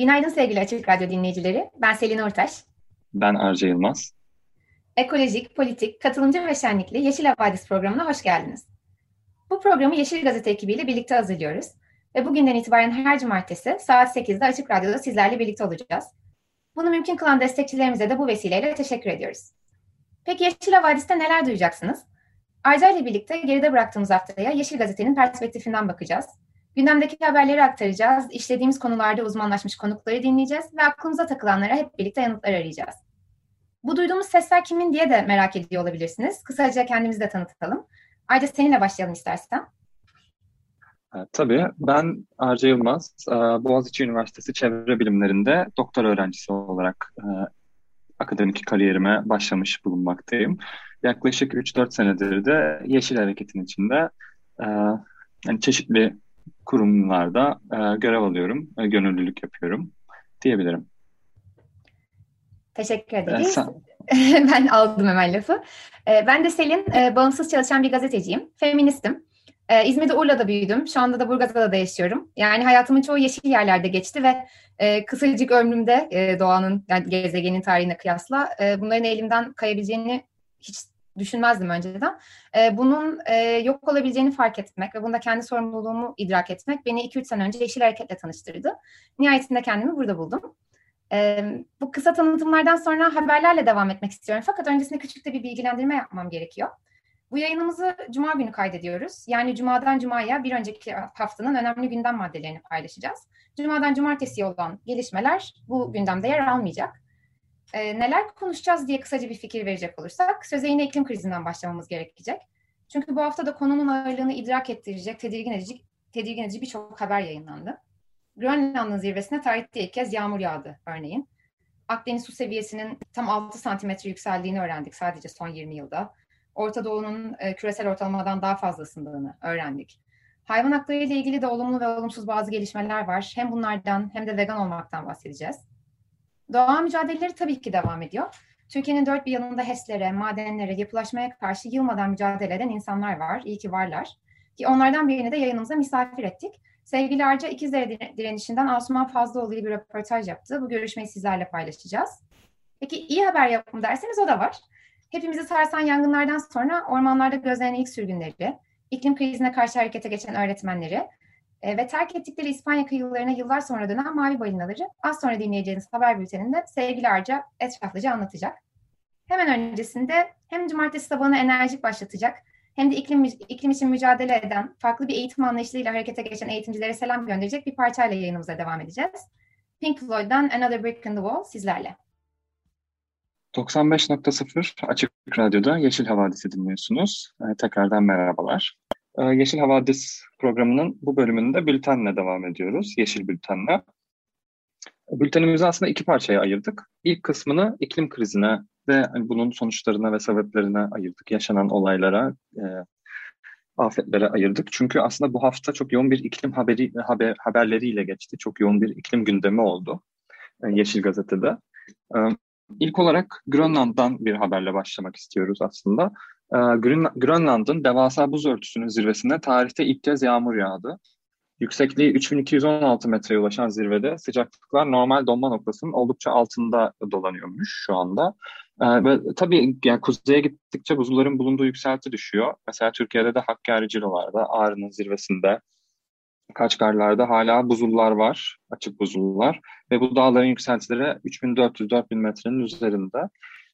Günaydın sevgili Açık Radyo dinleyicileri. Ben Selin Ortaş. Ben Arca Yılmaz. Ekolojik, politik, katılımcı ve şenlikli Yeşil Havadis programına hoş geldiniz. Bu programı Yeşil Gazete ekibiyle birlikte hazırlıyoruz. Ve bugünden itibaren her cumartesi saat 8'de Açık Radyo'da sizlerle birlikte olacağız. Bunu mümkün kılan destekçilerimize de bu vesileyle teşekkür ediyoruz. Peki Yeşil Havadis'te neler duyacaksınız? Arca ile birlikte geride bıraktığımız haftaya Yeşil Gazete'nin perspektifinden bakacağız. Gündemdeki haberleri aktaracağız, işlediğimiz konularda uzmanlaşmış konukları dinleyeceğiz ve aklımıza takılanlara hep birlikte yanıtlar arayacağız. Bu duyduğumuz sesler kimin diye de merak ediyor olabilirsiniz. Kısaca kendimizi de tanıtalım. Ayrıca seninle başlayalım istersen. Tabii. Ben Arca Yılmaz, e, Boğaziçi Üniversitesi Çevre Bilimlerinde doktor öğrencisi olarak e, akademik kariyerime başlamış bulunmaktayım. Yaklaşık 3-4 senedir de Yeşil Hareket'in içinde e, yani çeşitli kurumlarda e, görev alıyorum, e, gönüllülük yapıyorum diyebilirim. Teşekkür ederiz. E, ben aldım hemen lafı. E, ben de Selin, e, bağımsız çalışan bir gazeteciyim. Feministim. E, İzmir'de Urla'da büyüdüm. Şu anda da Burgazada da yaşıyorum. Yani hayatımın çoğu yeşil yerlerde geçti ve e, kısacık ömrümde e, doğanın, yani gezegenin tarihine kıyasla e, bunların elimden kayabileceğini hiç düşünmezdim önceden. E, bunun e, yok olabileceğini fark etmek ve bunda kendi sorumluluğumu idrak etmek beni 2-3 sene önce Yeşil Hareket'le tanıştırdı. Nihayetinde kendimi burada buldum. E, bu kısa tanıtımlardan sonra haberlerle devam etmek istiyorum. Fakat öncesinde küçük de bir bilgilendirme yapmam gerekiyor. Bu yayınımızı Cuma günü kaydediyoruz. Yani Cuma'dan Cuma'ya bir önceki haftanın önemli gündem maddelerini paylaşacağız. Cuma'dan Cumartesi'ye olan gelişmeler bu gündemde yer almayacak. E, neler konuşacağız diye kısaca bir fikir verecek olursak, söze yine iklim krizinden başlamamız gerekecek. Çünkü bu hafta da konunun ağırlığını idrak ettirecek, tedirgin edici, tedirgin edici birçok haber yayınlandı. Grönland'ın zirvesine tarihte ilk kez yağmur yağdı örneğin. Akdeniz su seviyesinin tam 6 santimetre yükseldiğini öğrendik sadece son 20 yılda. Orta Doğu'nun e, küresel ortalamadan daha fazla ısındığını öğrendik. Hayvan hakları ile ilgili de olumlu ve olumsuz bazı gelişmeler var. Hem bunlardan hem de vegan olmaktan bahsedeceğiz. Doğa mücadeleleri tabii ki devam ediyor. Türkiye'nin dört bir yanında HES'lere, madenlere, yapılaşmaya karşı yılmadan mücadele eden insanlar var. İyi ki varlar. Ki onlardan birini de yayınımıza misafir ettik. Sevgili Arca İkizdere direnişinden Asuman Fazlıoğlu ile bir röportaj yaptı. Bu görüşmeyi sizlerle paylaşacağız. Peki iyi haber yapım derseniz o da var. Hepimizi sarsan yangınlardan sonra ormanlarda gözlenen ilk sürgünleri, iklim krizine karşı harekete geçen öğretmenleri, e, ve terk ettikleri İspanya kıyılarına yıllar sonra dönen mavi balinaları az sonra dinleyeceğiniz haber bülteninde sevgili Arca etraflıca anlatacak. Hemen öncesinde hem cumartesi sabahını enerjik başlatacak hem de iklim, iklim için mücadele eden, farklı bir eğitim anlayışıyla harekete geçen eğitimcilere selam gönderecek bir parçayla yayınımıza devam edeceğiz. Pink Floyd'dan Another Brick in the Wall sizlerle. 95.0 Açık Radyo'da Yeşil Havadis'i dinliyorsunuz. Ee, tekrardan merhabalar. Ee, Yeşil Havadis programının bu bölümünde bültenle devam ediyoruz. Yeşil bültenle. Bültenimizi aslında iki parçaya ayırdık. İlk kısmını iklim krizine ve bunun sonuçlarına ve sebeplerine ayırdık. Yaşanan olaylara, e, afetlere ayırdık. Çünkü aslında bu hafta çok yoğun bir iklim haberi haber, haberleriyle geçti. Çok yoğun bir iklim gündemi oldu e, Yeşil Gazete'de. E, ilk olarak Grönland'dan bir haberle başlamak istiyoruz aslında. Ee, Grönland'ın devasa buz örtüsünün zirvesinde tarihte ilk kez yağmur yağdı. Yüksekliği 3216 metreye ulaşan zirvede sıcaklıklar normal donma noktasının oldukça altında dolanıyormuş şu anda. Ee, ve tabii yani kuzeye gittikçe buzulların bulunduğu yükselti düşüyor. Mesela Türkiye'de de Hakkari Cirolar'da, Ağrı'nın zirvesinde, Kaçkarlar'da hala buzullar var, açık buzullar. Ve bu dağların yükseltileri 3400-4000 metrenin üzerinde.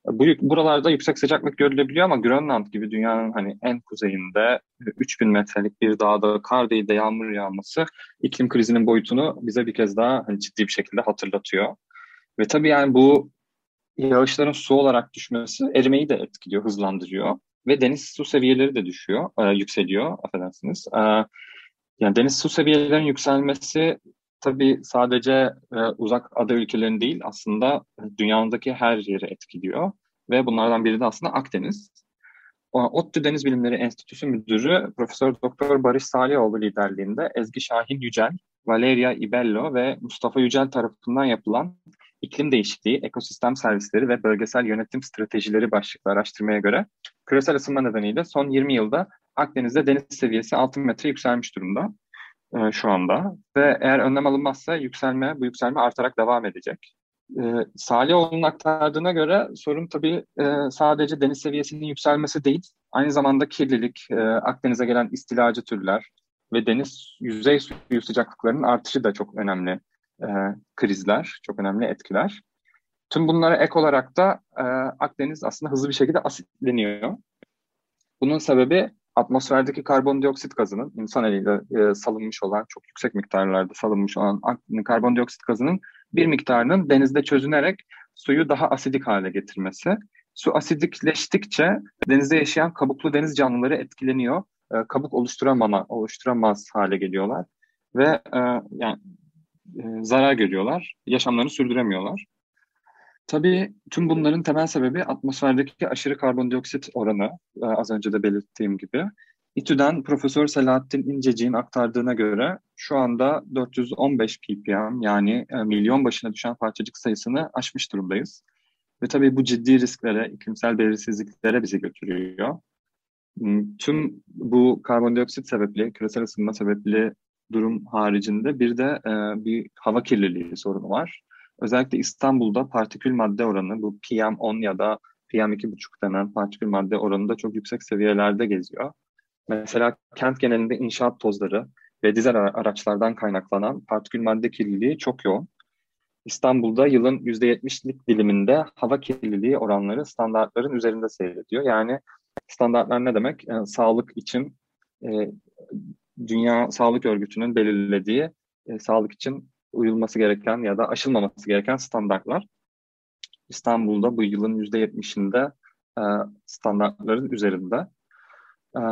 Bu, buralarda yüksek sıcaklık görülebiliyor ama Grönland gibi dünyanın hani en kuzeyinde 3000 metrelik bir dağda kar değil de yağmur yağması iklim krizinin boyutunu bize bir kez daha hani ciddi bir şekilde hatırlatıyor. Ve tabii yani bu yağışların su olarak düşmesi erimeyi de etkiliyor, hızlandırıyor ve deniz su seviyeleri de düşüyor, e, yükseliyor affedersiniz. E, Yani deniz su seviyelerinin yükselmesi tabii sadece e, uzak ada ülkelerin değil aslında dünyadaki her yeri etkiliyor. Ve bunlardan biri de aslında Akdeniz. ODTÜ Deniz Bilimleri Enstitüsü Müdürü Profesör Doktor Barış Salihoğlu liderliğinde Ezgi Şahin Yücel, Valeria Ibello ve Mustafa Yücel tarafından yapılan iklim değişikliği, ekosistem servisleri ve bölgesel yönetim stratejileri başlıklı araştırmaya göre küresel ısınma nedeniyle son 20 yılda Akdeniz'de deniz seviyesi 6 metre yükselmiş durumda e, şu anda. Ve eğer önlem alınmazsa yükselme, bu yükselme artarak devam edecek. E, Salihoğlu'nun aktardığına göre sorun tabii e, sadece deniz seviyesinin yükselmesi değil, aynı zamanda kirlilik, e, Akdeniz'e gelen istilacı türler ve deniz yüzey suyu sıcaklıklarının artışı da çok önemli e, krizler, çok önemli etkiler. Tüm bunlara ek olarak da e, Akdeniz aslında hızlı bir şekilde asitleniyor. Bunun sebebi atmosferdeki karbondioksit gazının insan eliyle e, salınmış olan, çok yüksek miktarlarda salınmış olan karbondioksit gazının bir miktarının denizde çözünerek suyu daha asidik hale getirmesi. Su asidikleştikçe denizde yaşayan kabuklu deniz canlıları etkileniyor. E, kabuk oluşturamama, oluşturamaz hale geliyorlar ve e, yani e, zarar görüyorlar, yaşamlarını sürdüremiyorlar. Tabii tüm bunların temel sebebi atmosferdeki aşırı karbondioksit oranı, e, az önce de belirttiğim gibi. İTÜ'den Profesör Selahattin İnceci'nin aktardığına göre şu anda 415 ppm yani e, milyon başına düşen parçacık sayısını aşmış durumdayız. Ve tabii bu ciddi risklere, iklimsel belirsizliklere bizi götürüyor. Hmm, tüm bu karbondioksit sebepli, küresel ısınma sebepli durum haricinde bir de e, bir hava kirliliği sorunu var. Özellikle İstanbul'da partikül madde oranı bu PM10 ya da PM2,5 denen partikül madde oranı da çok yüksek seviyelerde geziyor. Mesela kent genelinde inşaat tozları ve dizel araçlardan kaynaklanan partikül madde kirliliği çok yoğun. İstanbul'da yılın %70'lik diliminde hava kirliliği oranları standartların üzerinde seyrediyor. Yani standartlar ne demek? Yani sağlık için e, Dünya Sağlık Örgütü'nün belirlediği e, sağlık için uyulması gereken ya da aşılmaması gereken standartlar. İstanbul'da bu yılın %70'inde e, standartların üzerinde. E,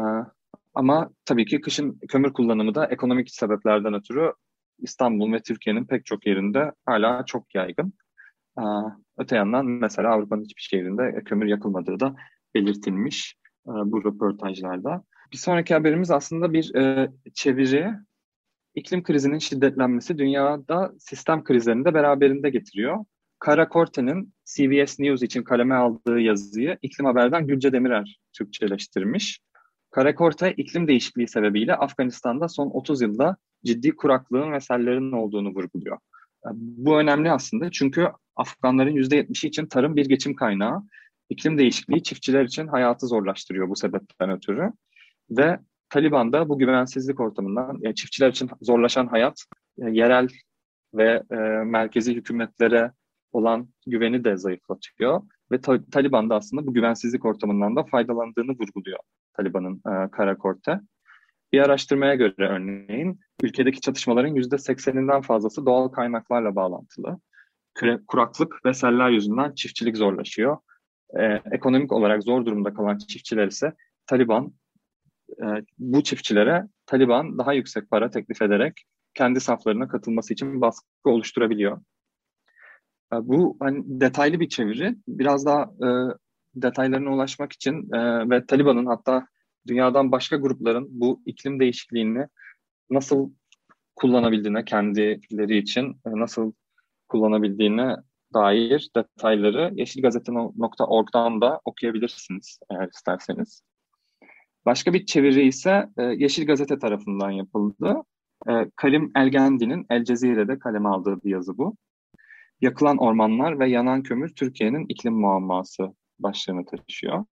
ama tabii ki kışın kömür kullanımı da ekonomik sebeplerden ötürü İstanbul ve Türkiye'nin pek çok yerinde hala çok yaygın. E, öte yandan mesela Avrupa'nın hiçbir şehrinde kömür yakılmadığı da belirtilmiş e, bu röportajlarda. Bir sonraki haberimiz aslında bir e, çeviri. İklim krizinin şiddetlenmesi dünyada sistem krizlerini de beraberinde getiriyor. Kara Korte'nin CBS News için kaleme aldığı yazıyı İklim Haber'den Gülce Demirer Türkçeleştirmiş. Kara Korte, iklim değişikliği sebebiyle Afganistan'da son 30 yılda ciddi kuraklığın ve sellerin olduğunu vurguluyor. Bu önemli aslında çünkü Afganların %70'i için tarım bir geçim kaynağı. İklim değişikliği çiftçiler için hayatı zorlaştırıyor bu sebepten ötürü. Ve Taliban da bu güvensizlik ortamından, yani çiftçiler için zorlaşan hayat, yani yerel ve e, merkezi hükümetlere olan güveni de zayıflatıyor. Ve ta- Taliban da aslında bu güvensizlik ortamından da faydalandığını vurguluyor Taliban'ın e, kara korte. Bir araştırmaya göre örneğin ülkedeki çatışmaların %80'inden fazlası doğal kaynaklarla bağlantılı. Küre, kuraklık ve seller yüzünden çiftçilik zorlaşıyor. E, ekonomik olarak zor durumda kalan çiftçiler ise Taliban e, bu çiftçilere Taliban daha yüksek para teklif ederek kendi saflarına katılması için baskı oluşturabiliyor. E, bu hani detaylı bir çeviri. Biraz daha e, detaylarına ulaşmak için e, ve Taliban'ın hatta dünyadan başka grupların bu iklim değişikliğini nasıl kullanabildiğine kendileri için e, nasıl kullanabildiğine dair detayları yeşilgazete.org'dan da okuyabilirsiniz eğer isterseniz. Başka bir çeviri ise e, Yeşil Gazete tarafından yapıldı. E, Karim Elgendi'nin El Cezire'de kaleme aldığı bir yazı bu. Yakılan ormanlar ve yanan kömür Türkiye'nin iklim muamması başlığını taşıyor.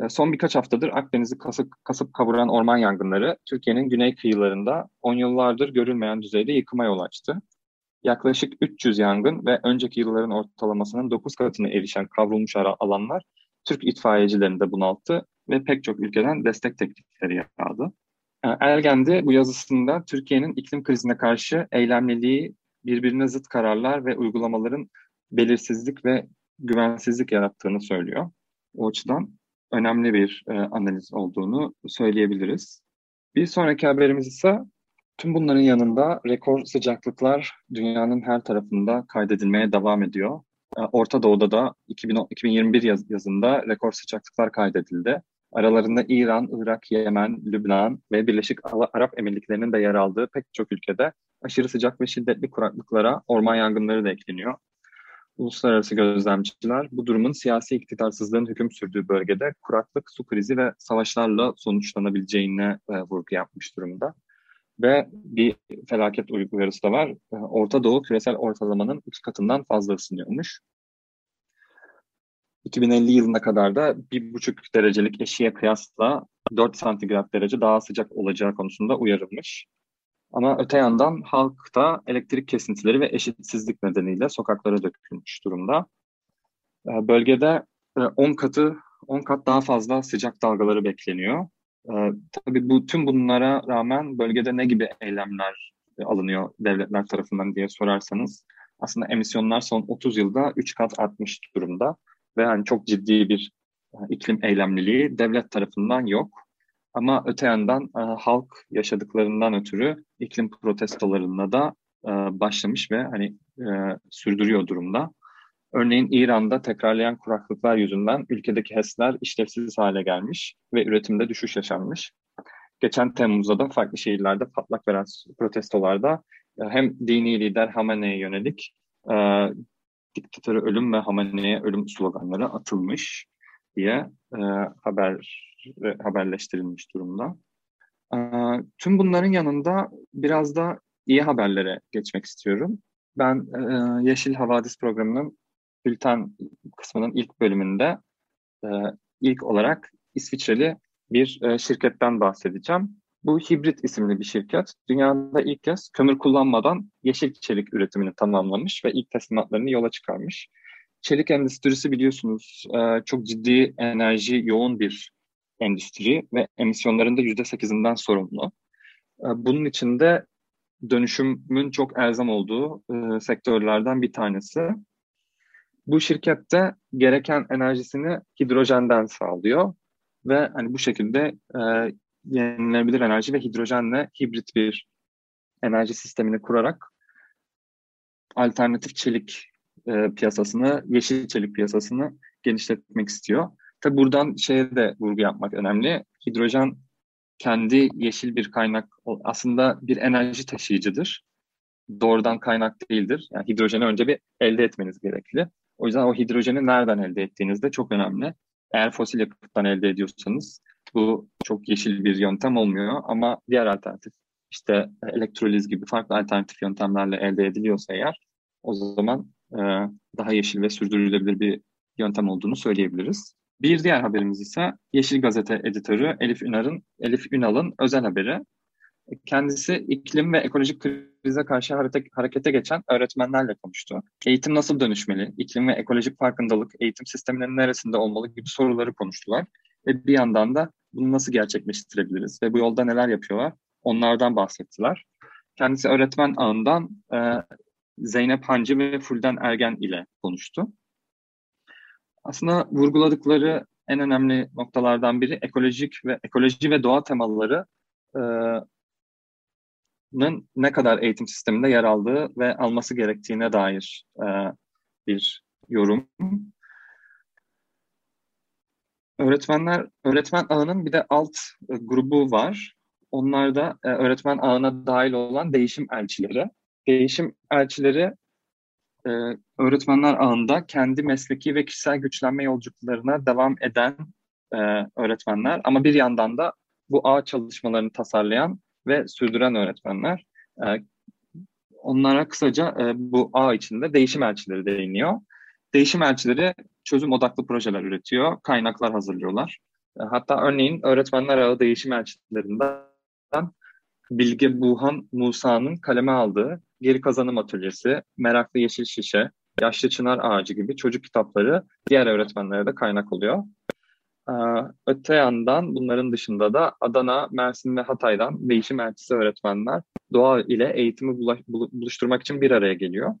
E, son birkaç haftadır Akdeniz'i kasıp, kasıp kavuran orman yangınları Türkiye'nin güney kıyılarında 10 yıllardır görülmeyen düzeyde yıkıma yol açtı. Yaklaşık 300 yangın ve önceki yılların ortalamasının 9 katına erişen kavrulmuş alanlar Türk itfaiyecilerini de bunalttı ve pek çok ülkeden destek teklifleri yağdı. Ee, Ergendi bu yazısında Türkiye'nin iklim krizine karşı eylemliliği, birbirine zıt kararlar ve uygulamaların belirsizlik ve güvensizlik yarattığını söylüyor. O açıdan önemli bir e, analiz olduğunu söyleyebiliriz. Bir sonraki haberimiz ise Tüm bunların yanında rekor sıcaklıklar dünyanın her tarafında kaydedilmeye devam ediyor. Ee, Orta Doğu'da da 2021 yaz, yazında rekor sıcaklıklar kaydedildi. Aralarında İran, Irak, Yemen, Lübnan ve Birleşik Arap Emirlikleri'nin de yer aldığı pek çok ülkede aşırı sıcak ve şiddetli kuraklıklara orman yangınları da ekleniyor. Uluslararası gözlemciler bu durumun siyasi iktidarsızlığın hüküm sürdüğü bölgede kuraklık, su krizi ve savaşlarla sonuçlanabileceğine e, vurgu yapmış durumda. Ve bir felaket uyarısı da var. E, Orta Doğu küresel ortalamanın iki katından fazla ısınıyormuş. 2050 yılına kadar da bir buçuk derecelik eşiğe kıyasla 4 santigrat derece daha sıcak olacağı konusunda uyarılmış. Ama öte yandan halk da elektrik kesintileri ve eşitsizlik nedeniyle sokaklara dökülmüş durumda. Ee, bölgede 10 e, katı 10 kat daha fazla sıcak dalgaları bekleniyor. Ee, tabii bu tüm bunlara rağmen bölgede ne gibi eylemler alınıyor devletler tarafından diye sorarsanız aslında emisyonlar son 30 yılda 3 kat artmış durumda ve yani çok ciddi bir e, iklim eylemliliği devlet tarafından yok. Ama öte yandan e, halk yaşadıklarından ötürü iklim protestolarına da e, başlamış ve hani sürdürüyor durumda. Örneğin İran'da tekrarlayan kuraklıklar yüzünden ülkedeki HES'ler işlevsiz hale gelmiş ve üretimde düşüş yaşanmış. Geçen Temmuz'da da farklı şehirlerde patlak veren protestolarda hem dini lider Hamane'ye yönelik diktatörü ölüm ve Hamane'ye ölüm sloganları atılmış diye e, haber haberleştirilmiş durumda. E, tüm bunların yanında biraz da iyi haberlere geçmek istiyorum. Ben e, Yeşil Havadis programının bülten kısmının ilk bölümünde e, ilk olarak İsviçreli bir e, şirketten bahsedeceğim. Bu Hibrit isimli bir şirket. Dünyada ilk kez kömür kullanmadan yeşil çelik üretimini tamamlamış ve ilk teslimatlarını yola çıkarmış. Çelik endüstrisi biliyorsunuz e, çok ciddi enerji yoğun bir endüstri ve emisyonlarında yüzde sekizinden sorumlu. E, bunun içinde dönüşümün çok elzem olduğu e, sektörlerden bir tanesi. Bu şirkette gereken enerjisini hidrojenden sağlıyor ve hani bu şekilde e, yenilenebilir enerji ve hidrojenle hibrit bir enerji sistemini kurarak alternatif çelik e, piyasasını, yeşil çelik piyasasını genişletmek istiyor. Tabi buradan şeye de vurgu yapmak önemli. Hidrojen kendi yeşil bir kaynak aslında bir enerji taşıyıcıdır. Doğrudan kaynak değildir. Yani hidrojeni önce bir elde etmeniz gerekli. O yüzden o hidrojeni nereden elde ettiğiniz de çok önemli. Eğer fosil yakıttan elde ediyorsanız bu çok yeşil bir yöntem olmuyor ama diğer alternatif işte elektroliz gibi farklı alternatif yöntemlerle elde ediliyorsa eğer o zaman e, daha yeşil ve sürdürülebilir bir yöntem olduğunu söyleyebiliriz. Bir diğer haberimiz ise Yeşil Gazete editörü Elif Ünal'ın Elif Ünal'ın özel haberi. Kendisi iklim ve ekolojik krize karşı harekete geçen öğretmenlerle konuştu. Eğitim nasıl dönüşmeli, iklim ve ekolojik farkındalık eğitim sisteminin neresinde olmalı gibi soruları konuştular. Ve bir yandan da bunu nasıl gerçekleştirebiliriz ve bu yolda neler yapıyorlar onlardan bahsettiler. Kendisi öğretmen ağından e, Zeynep Hancı ve Fulden Ergen ile konuştu. Aslında vurguladıkları en önemli noktalardan biri ekolojik ve ekoloji ve doğa temaları e, ne kadar eğitim sisteminde yer aldığı ve alması gerektiğine dair e, bir yorum. Öğretmenler, öğretmen ağının bir de alt e, grubu var. Onlar da e, öğretmen ağına dahil olan değişim elçileri. Değişim elçileri e, öğretmenler ağında kendi mesleki ve kişisel güçlenme yolculuklarına devam eden öğretmenler ama bir yandan da bu ağ çalışmalarını tasarlayan ve sürdüren öğretmenler. Onlara kısaca bu ağ içinde değişim elçileri değiniyor. Değişim elçileri çözüm odaklı projeler üretiyor, kaynaklar hazırlıyorlar. E, hatta örneğin öğretmenler ağı değişim elçilerinden Bilge Buhan Musa'nın kaleme aldığı Geri Kazanım Atölyesi, Meraklı Yeşil Şişe, Yaşlı Çınar Ağacı gibi çocuk kitapları diğer öğretmenlere de kaynak oluyor. Ee, öte yandan bunların dışında da Adana, Mersin ve Hatay'dan değişim elçisi öğretmenler doğa ile eğitimi buluşturmak için bir araya geliyor.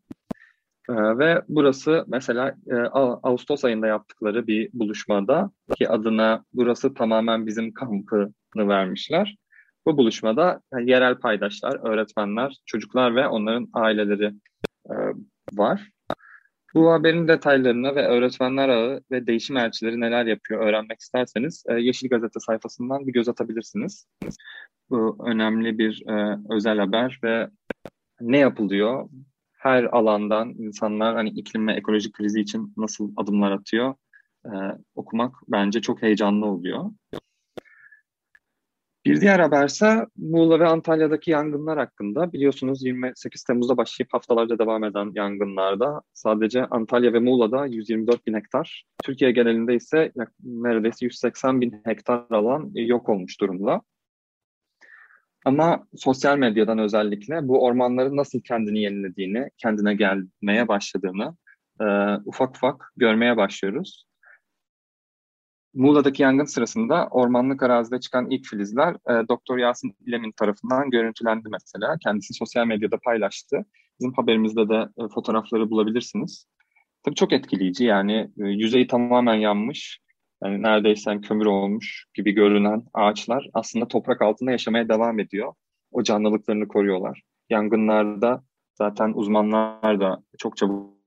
Ee, ve burası mesela e, Ağustos ayında yaptıkları bir buluşmada ki adına burası tamamen bizim kampını vermişler. Bu buluşmada yani yerel paydaşlar, öğretmenler, çocuklar ve onların aileleri e, var. Bu haberin detaylarını ve öğretmenler ağı ve değişim elçileri neler yapıyor öğrenmek isterseniz e, Yeşil Gazete sayfasından bir göz atabilirsiniz. Bu önemli bir e, özel haber ve ne yapılıyor? Her alandan insanlar hani iklim ve ekolojik krizi için nasıl adımlar atıyor? E, okumak bence çok heyecanlı oluyor. Bir diğer haberse Muğla ve Antalya'daki yangınlar hakkında. Biliyorsunuz 28 Temmuz'da başlayıp haftalarca devam eden yangınlarda sadece Antalya ve Muğla'da 124 bin hektar, Türkiye genelinde ise neredeyse 180 bin hektar alan yok olmuş durumda. Ama sosyal medyadan özellikle bu ormanların nasıl kendini yenilediğini, kendine gelmeye başladığını e, ufak ufak görmeye başlıyoruz. Muğla'daki yangın sırasında ormanlık arazide çıkan ilk filizler e, Doktor Yasin İlem'in tarafından görüntülendi mesela. Kendisi sosyal medyada paylaştı. Bizim haberimizde de e, fotoğrafları bulabilirsiniz. Tabii çok etkileyici yani e, yüzeyi tamamen yanmış, yani neredeyse kömür olmuş gibi görünen ağaçlar aslında toprak altında yaşamaya devam ediyor. O canlılıklarını koruyorlar. Yangınlarda zaten uzmanlar da çok çabuk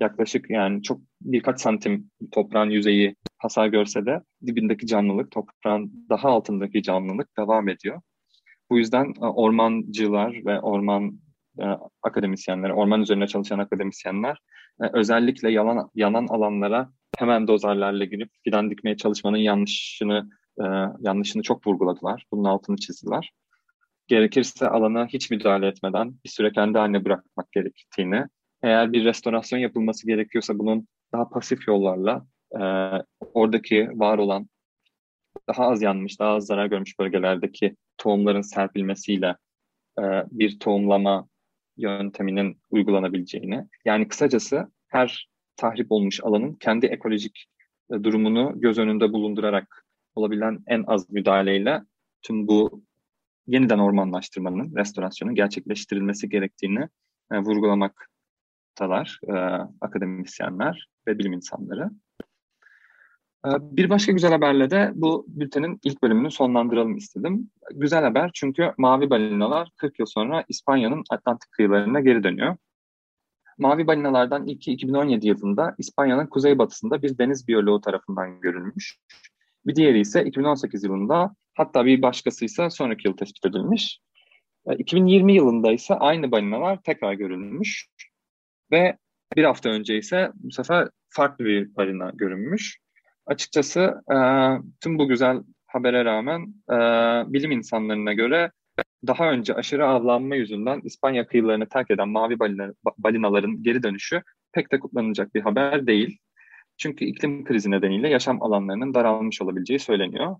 yaklaşık yani çok birkaç santim toprağın yüzeyi hasar görse de dibindeki canlılık, toprağın daha altındaki canlılık devam ediyor. Bu yüzden e, ormancılar ve orman e, akademisyenler, orman üzerine çalışan akademisyenler e, özellikle yalan, yanan alanlara hemen dozarlarla girip fidan dikmeye çalışmanın yanlışını e, yanlışını çok vurguladılar. Bunun altını çizdiler. Gerekirse alana hiç müdahale etmeden bir süre kendi haline bırakmak gerektiğini, eğer bir restorasyon yapılması gerekiyorsa bunun daha pasif yollarla e, oradaki var olan daha az yanmış, daha az zarar görmüş bölgelerdeki tohumların serpilmesiyle e, bir tohumlama yönteminin uygulanabileceğini, yani kısacası her tahrip olmuş alanın kendi ekolojik e, durumunu göz önünde bulundurarak olabilen en az müdahaleyle tüm bu yeniden ormanlaştırmanın, restorasyonun gerçekleştirilmesi gerektiğini e, vurgulamaktalar e, akademisyenler ve bilim insanları. Bir başka güzel haberle de bu bültenin ilk bölümünü sonlandıralım istedim. Güzel haber çünkü mavi balinalar 40 yıl sonra İspanya'nın Atlantik kıyılarına geri dönüyor. Mavi balinalardan ilki 2017 yılında İspanya'nın kuzeybatısında bir deniz biyoloğu tarafından görülmüş. Bir diğeri ise 2018 yılında hatta bir başkası ise sonraki yıl tespit edilmiş. 2020 e, yılında ise aynı balinalar tekrar görülmüş ve bir hafta önce ise bu sefer farklı bir balina görünmüş. Açıkçası e, tüm bu güzel habere rağmen e, bilim insanlarına göre daha önce aşırı avlanma yüzünden İspanya kıyılarını terk eden mavi balina, balinaların geri dönüşü pek de kutlanacak bir haber değil. Çünkü iklim krizi nedeniyle yaşam alanlarının daralmış olabileceği söyleniyor.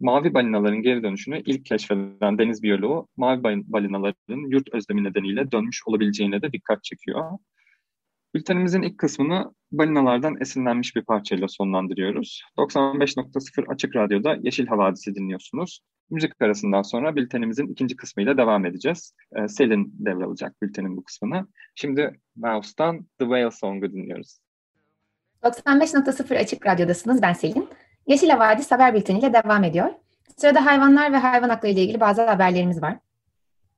Mavi balinaların geri dönüşünü ilk keşfeden deniz biyoloğu mavi balinaların yurt özlemi nedeniyle dönmüş olabileceğine de dikkat çekiyor. Bültenimizin ilk kısmını balinalardan esinlenmiş bir parçayla sonlandırıyoruz. 95.0 Açık Radyo'da Yeşil Havadisi dinliyorsunuz. Müzik arasından sonra bültenimizin ikinci kısmıyla devam edeceğiz. Ee, Selin devralacak bültenin bu kısmını. Şimdi Mouse'dan The Whale Song'u dinliyoruz. 95.0 Açık Radyo'dasınız. Ben Selin. Yeşil Havadis haber bülteniyle devam ediyor. Sırada hayvanlar ve hayvan hakları ile ilgili bazı haberlerimiz var.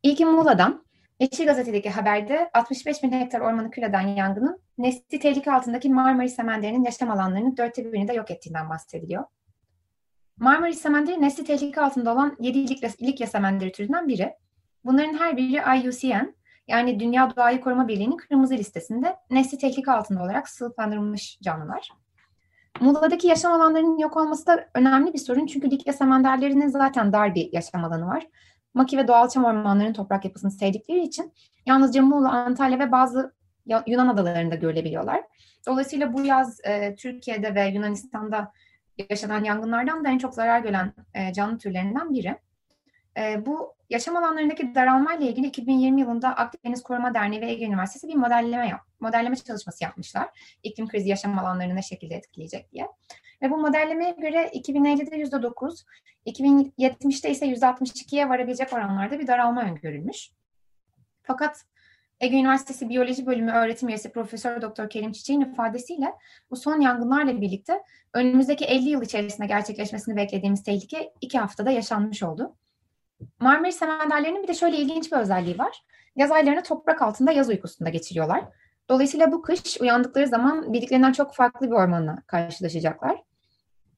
İlki Muğla'dan. Yeşil Gazete'deki haberde 65 bin hektar ormanı kül eden yangının nesli tehlike altındaki Marmaris semenderinin yaşam alanlarının dörtte birini de yok ettiğinden bahsediliyor. Marmaris semenderi nesli tehlike altında olan 7 ilikya semenderi türünden biri. Bunların her biri IUCN yani Dünya Doğayı Koruma Birliği'nin kırmızı listesinde nesli tehlike altında olarak sınıflandırılmış canlılar. Muğla'daki yaşam alanlarının yok olması da önemli bir sorun çünkü likya semenderlerinin zaten dar bir yaşam alanı var. Maki ve doğal çam ormanlarının toprak yapısını sevdikleri için yalnızca Muğla, Antalya ve bazı Yunan adalarında görülebiliyorlar. Dolayısıyla bu yaz e, Türkiye'de ve Yunanistan'da yaşanan yangınlardan da en çok zarar gören e, canlı türlerinden biri. E, bu yaşam alanlarındaki daralma ile ilgili 2020 yılında Akdeniz Koruma Derneği ve Ege Üniversitesi bir modelleme yap, modelleme çalışması yapmışlar. İklim krizi yaşam alanlarını ne şekilde etkileyecek diye. Ve bu modellemeye göre 2050'de %9, 2070'te ise %62'ye varabilecek oranlarda bir daralma öngörülmüş. Fakat Ege Üniversitesi Biyoloji Bölümü öğretim üyesi Profesör Doktor Kerim Çiçek'in ifadesiyle bu son yangınlarla birlikte önümüzdeki 50 yıl içerisinde gerçekleşmesini beklediğimiz tehlike iki haftada yaşanmış oldu. Marmaris semenderlerinin bir de şöyle ilginç bir özelliği var. Yaz aylarını toprak altında yaz uykusunda geçiriyorlar. Dolayısıyla bu kış uyandıkları zaman bildiklerinden çok farklı bir ormanla karşılaşacaklar.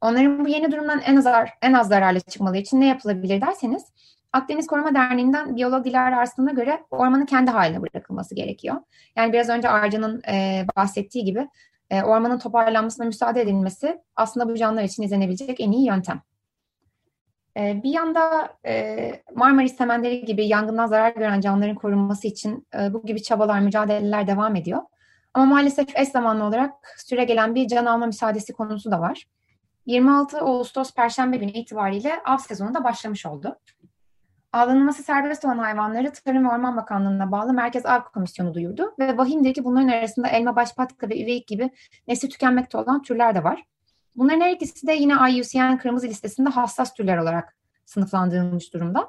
Onların bu yeni durumdan en az, en az zararlı çıkmaları için ne yapılabilir derseniz Akdeniz Koruma Derneği'nden biyolog Dilara Arslan'a göre ormanın kendi haline bırakılması gerekiyor. Yani biraz önce Arca'nın e, bahsettiği gibi e, ormanın toparlanmasına müsaade edilmesi aslında bu canlılar için izlenebilecek en iyi yöntem. E, bir yanda e, Marmaris semenleri gibi yangından zarar gören canlıların korunması için e, bu gibi çabalar, mücadeleler devam ediyor. Ama maalesef eş zamanlı olarak süre gelen bir can alma müsaadesi konusu da var. 26 Ağustos Perşembe günü itibariyle av sezonu da başlamış oldu. Avlanılması serbest olan hayvanları Tarım ve Orman Bakanlığı'na bağlı Merkez Av Komisyonu duyurdu ve vahimdir ki bunların arasında elma, başpatka ve üveyik gibi nesli tükenmekte olan türler de var. Bunların her ikisi de yine IUCN kırmızı listesinde hassas türler olarak sınıflandırılmış durumda.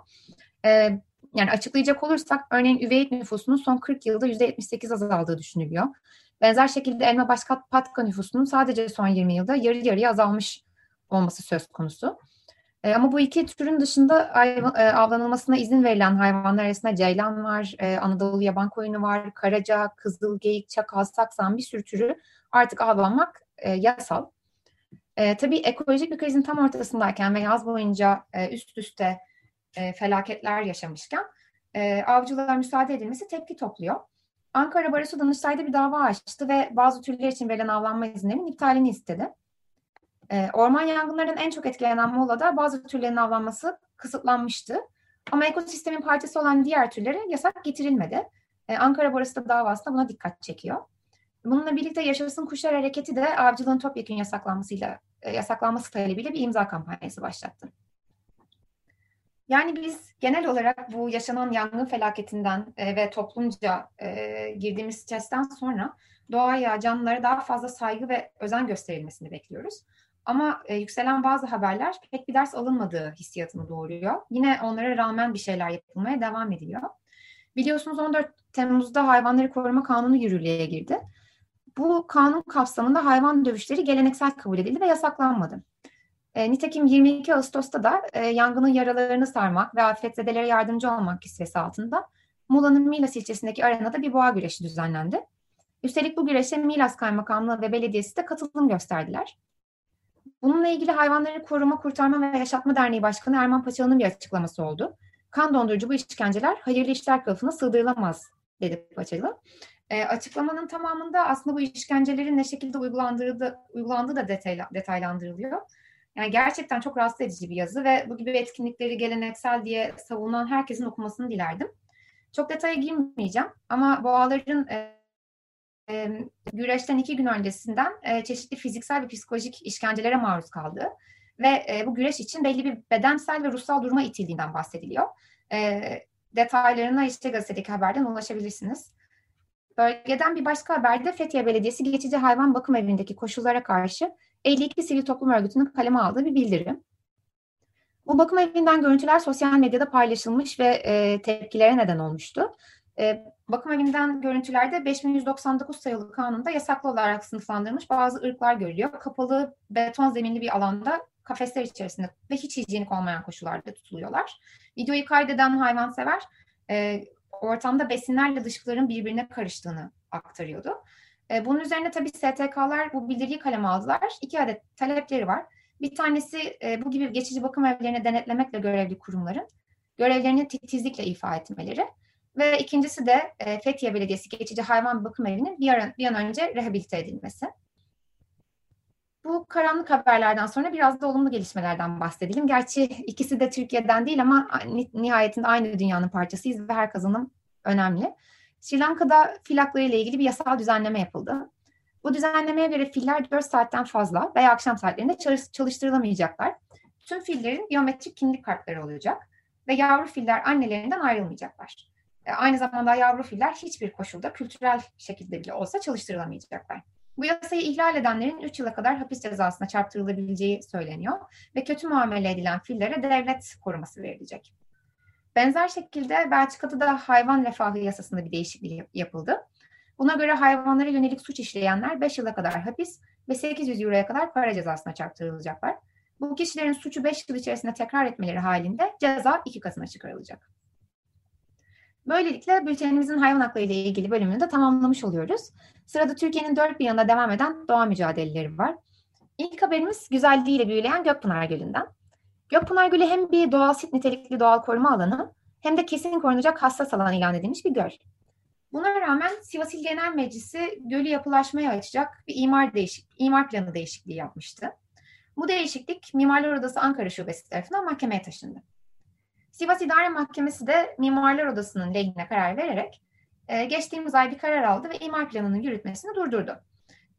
Ee, yani açıklayacak olursak örneğin üveyik nüfusunun son 40 yılda %78 azaldığı düşünülüyor. Benzer şekilde elma başpatka nüfusunun sadece son 20 yılda yarı yarıya azalmış olması söz konusu. E, ama bu iki türün dışında e, avlanılmasına izin verilen hayvanlar arasında ceylan var, e, Anadolu yaban koyunu var, karaca, kızıl geyik, çakal, saksan bir sürü türü artık avlanmak e, yasal. E, tabii ekolojik bir krizin tam ortasındayken ve yaz boyunca e, üst üste e, felaketler yaşamışken e, avcılara müsaade edilmesi tepki topluyor. Ankara Barosu Danıştay'da bir dava açtı ve bazı türler için verilen avlanma izinlerinin iptalini istedi. E, orman yangınlarının en çok etkilenen Muğla'da bazı türlerin avlanması kısıtlanmıştı. Ama ekosistemin parçası olan diğer türlere yasak getirilmedi. E, Ankara Barosu da davasında buna dikkat çekiyor. Bununla birlikte Yaşasın Kuşlar Hareketi de avcılığın topyekun yasaklanmasıyla yasaklanması talebiyle bir imza kampanyası başlattı. Yani biz genel olarak bu yaşanan yangın felaketinden e, ve toplumca e, girdiğimiz stresten sonra doğaya, canlılara daha fazla saygı ve özen gösterilmesini bekliyoruz. Ama e, yükselen bazı haberler pek bir ders alınmadığı hissiyatını doğuruyor. Yine onlara rağmen bir şeyler yapılmaya devam ediliyor. Biliyorsunuz 14 Temmuz'da Hayvanları Koruma Kanunu yürürlüğe girdi. Bu kanun kapsamında hayvan dövüşleri geleneksel kabul edildi ve yasaklanmadı. E, nitekim 22 Ağustos'ta da e, yangının yaralarını sarmak ve afetzedelere yardımcı olmak kisvesi altında Muğla'nın Milas ilçesindeki arenada bir boğa güreşi düzenlendi. Üstelik bu güreşe Milas Kaymakamlığı ve Belediyesi de katılım gösterdiler. Bununla ilgili Hayvanları Koruma, Kurtarma ve Yaşatma Derneği Başkanı Erman Paçalı'nın bir açıklaması oldu. Kan dondurucu bu işkenceler hayırlı işler kılıfına sığdırılamaz dedi Paçalı. E, açıklamanın tamamında aslında bu işkencelerin ne şekilde uygulandığı da, uygulandığı da detayla, detaylandırılıyor. Yani gerçekten çok rahatsız edici bir yazı ve bu gibi etkinlikleri geleneksel diye savunan herkesin okumasını dilerdim. Çok detaya girmeyeceğim ama boğaların e, e, güreşten iki gün öncesinden e, çeşitli fiziksel ve psikolojik işkencelere maruz kaldı. Ve e, bu güreş için belli bir bedensel ve ruhsal duruma itildiğinden bahsediliyor. E, detaylarına işte gazetedeki haberden ulaşabilirsiniz. Bölgeden bir başka haberde Fethiye Belediyesi geçici hayvan bakım evindeki koşullara karşı 52 sivil toplum örgütünün kaleme aldığı bir bildirim. Bu bakım evinden görüntüler sosyal medyada paylaşılmış ve e, tepkilere neden olmuştu. E, bakım evinden görüntülerde 5199 sayılı kanunda yasaklı olarak sınıflandırılmış bazı ırklar görülüyor. Kapalı beton zeminli bir alanda kafesler içerisinde ve hiç hijyenik olmayan koşullarda tutuluyorlar. Videoyu kaydeden hayvansever e, ortamda besinlerle dışkıların birbirine karıştığını aktarıyordu. E, bunun üzerine tabii STK'lar bu bildiriyi kaleme aldılar. İki adet talepleri var. Bir tanesi e, bu gibi geçici bakım evlerini denetlemekle görevli kurumların görevlerini titizlikle ifa etmeleri. Ve ikincisi de e, Fethiye Belediyesi geçici hayvan bakım evinin bir an, bir an önce rehabilite edilmesi. Bu karanlık haberlerden sonra biraz da olumlu gelişmelerden bahsedelim. Gerçi ikisi de Türkiye'den değil ama nihayetinde aynı dünyanın parçasıyız ve her kazanım önemli. Sri Lanka'da fil ile ilgili bir yasal düzenleme yapıldı. Bu düzenlemeye göre filler 4 saatten fazla veya akşam saatlerinde çalıştırılamayacaklar. Tüm fillerin biyometrik kimlik kartları olacak ve yavru filler annelerinden ayrılmayacaklar. E, aynı zamanda yavru filler hiçbir koşulda kültürel şekilde bile olsa çalıştırılamayacaklar. Bu yasayı ihlal edenlerin 3 yıla kadar hapis cezasına çarptırılabileceği söyleniyor ve kötü muamele edilen fillere devlet koruması verilecek. Benzer şekilde Belçika'da da hayvan refahı yasasında bir değişiklik yapıldı. Buna göre hayvanlara yönelik suç işleyenler 5 yıla kadar hapis ve 800 euroya kadar para cezasına çarptırılacaklar. Bu kişilerin suçu 5 yıl içerisinde tekrar etmeleri halinde ceza iki katına çıkarılacak. Böylelikle bültenimizin hayvan hakları ile ilgili bölümünü de tamamlamış oluyoruz. Sırada Türkiye'nin dört bir yanında devam eden doğa mücadeleleri var. İlk haberimiz güzelliğiyle büyüleyen Gökpınar Gölü'nden. Gökpınar Gölü hem bir doğal sit nitelikli doğal koruma alanı hem de kesin korunacak hassas alan ilan edilmiş bir göl. Buna rağmen Sivas İl Genel Meclisi gölü yapılaşmaya açacak bir imar değişik, imar planı değişikliği yapmıştı. Bu değişiklik Mimarlar Odası Ankara Şubesi tarafından mahkemeye taşındı. Sivas İdare Mahkemesi de Mimarlar Odası'nın lehine karar vererek e, geçtiğimiz ay bir karar aldı ve imar planının yürütmesini durdurdu.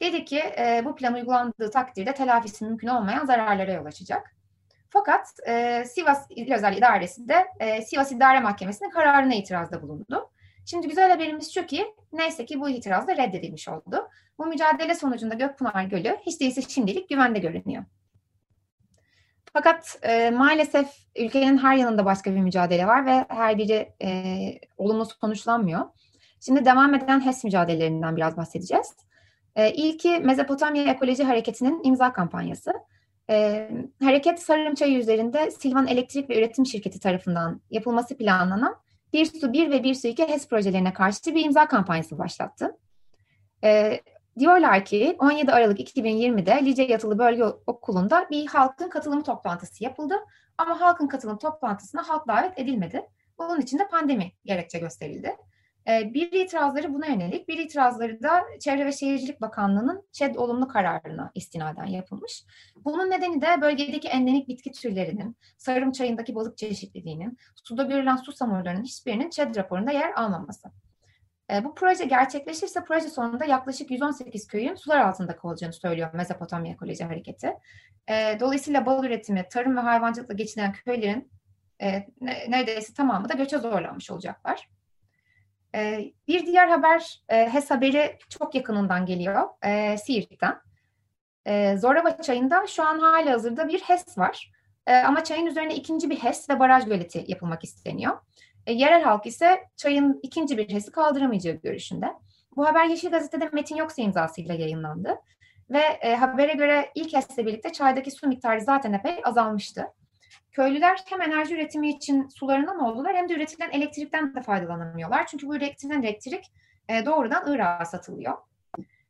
Dedi ki e, bu plan uygulandığı takdirde telafisi mümkün olmayan zararlara yol açacak. Fakat e, Sivas İl Özel İdaresi de e, Sivas İdare Mahkemesi'nin kararına itirazda bulundu. Şimdi güzel haberimiz şu ki neyse ki bu itiraz da reddedilmiş oldu. Bu mücadele sonucunda Gökpınar Gölü hiç değilse şimdilik güvende görünüyor. Fakat e, maalesef ülkenin her yanında başka bir mücadele var ve her biri e, olumlu sonuçlanmıyor. Şimdi devam eden HES mücadelelerinden biraz bahsedeceğiz. E, ilki Mezopotamya Ekoloji Hareketi'nin imza kampanyası. E, hareket Sarımçay üzerinde Silvan Elektrik ve Üretim Şirketi tarafından yapılması planlanan Bir Su 1 ve Bir Su 2 HES projelerine karşı bir imza kampanyası başlattı. E, diyorlar ki 17 Aralık 2020'de Lice Yatılı Bölge Okulu'nda bir halkın katılımı toplantısı yapıldı. Ama halkın katılım toplantısına halk davet edilmedi. Bunun için de pandemi gerekçe gösterildi. Ee, bir itirazları buna yönelik, bir itirazları da Çevre ve Şehircilik Bakanlığı'nın ÇED olumlu kararına istinaden yapılmış. Bunun nedeni de bölgedeki endemik bitki türlerinin, sarım çayındaki balık çeşitliliğinin, suda görülen su samurlarının hiçbirinin ÇED raporunda yer almaması. Ee, bu proje gerçekleşirse proje sonunda yaklaşık 118 köyün sular altında kalacağını söylüyor Mezopotamya Ekoloji Hareketi. Ee, dolayısıyla bal üretimi, tarım ve hayvancılıkla geçinen köylerin e, neredeyse tamamı da göçe zorlanmış olacaklar. E, bir diğer haber, e, HES haberi çok yakınından geliyor, e, Siirt'ten. E, Zoraba çayında şu an hala hazırda bir HES var. E, ama çayın üzerine ikinci bir HES ve baraj göleti yapılmak isteniyor. E, yerel halk ise çayın ikinci bir HES'i kaldıramayacağı görüşünde. Bu haber Yeşil Gazete'de Metin Yoksa imzasıyla yayınlandı. Ve e, habere göre ilk HES'le birlikte çaydaki su miktarı zaten epey azalmıştı. Köylüler hem enerji üretimi için sularından oldular hem de üretilen elektrikten de faydalanamıyorlar. Çünkü bu üretilen elektrik e, doğrudan Irak'a satılıyor.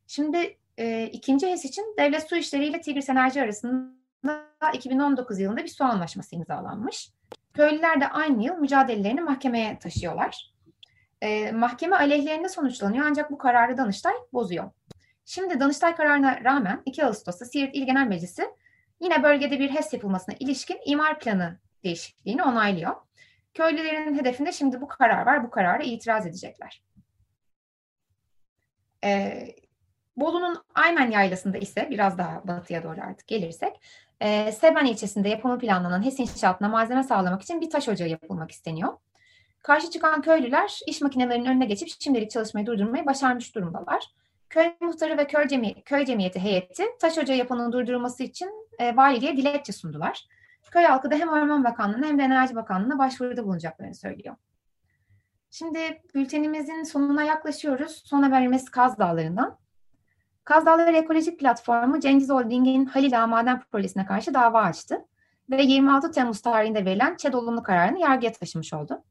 Şimdi e, ikinci HES için Devlet Su İşleri ile Tigris Enerji arasında 2019 yılında bir su anlaşması imzalanmış. Köylüler de aynı yıl mücadelelerini mahkemeye taşıyorlar. E, mahkeme aleyhlerinde sonuçlanıyor ancak bu kararı Danıştay bozuyor. Şimdi Danıştay kararına rağmen 2 Ağustos'ta Siirt İl Genel Meclisi yine bölgede bir HES yapılmasına ilişkin imar planı değişikliğini onaylıyor. Köylülerin hedefinde şimdi bu karar var. Bu karara itiraz edecekler. Ee, Bolu'nun Aymen Yaylası'nda ise biraz daha batıya doğru artık gelirsek e, Seben ilçesinde yapımı planlanan HES inşaatına malzeme sağlamak için bir taş ocağı yapılmak isteniyor. Karşı çıkan köylüler iş makinelerinin önüne geçip şimdilik çalışmayı durdurmayı başarmış durumdalar. Köy muhtarı ve köy, cemi köy cemiyeti heyeti taş ocağı yapımının durdurulması için e, valiliğe dilekçe sundular. Köy halkı da hem Orman Bakanlığı'na hem de Enerji Bakanlığı'na başvuruda bulunacaklarını söylüyor. Şimdi bültenimizin sonuna yaklaşıyoruz. Son haberimiz Kaz Dağları'ndan. Kaz Dağları Ekolojik Platformu Cengiz Holding'in Halil Ağa Maden Projesi'ne karşı dava açtı ve 26 Temmuz tarihinde verilen ÇED olumlu kararını yargıya taşımış oldu.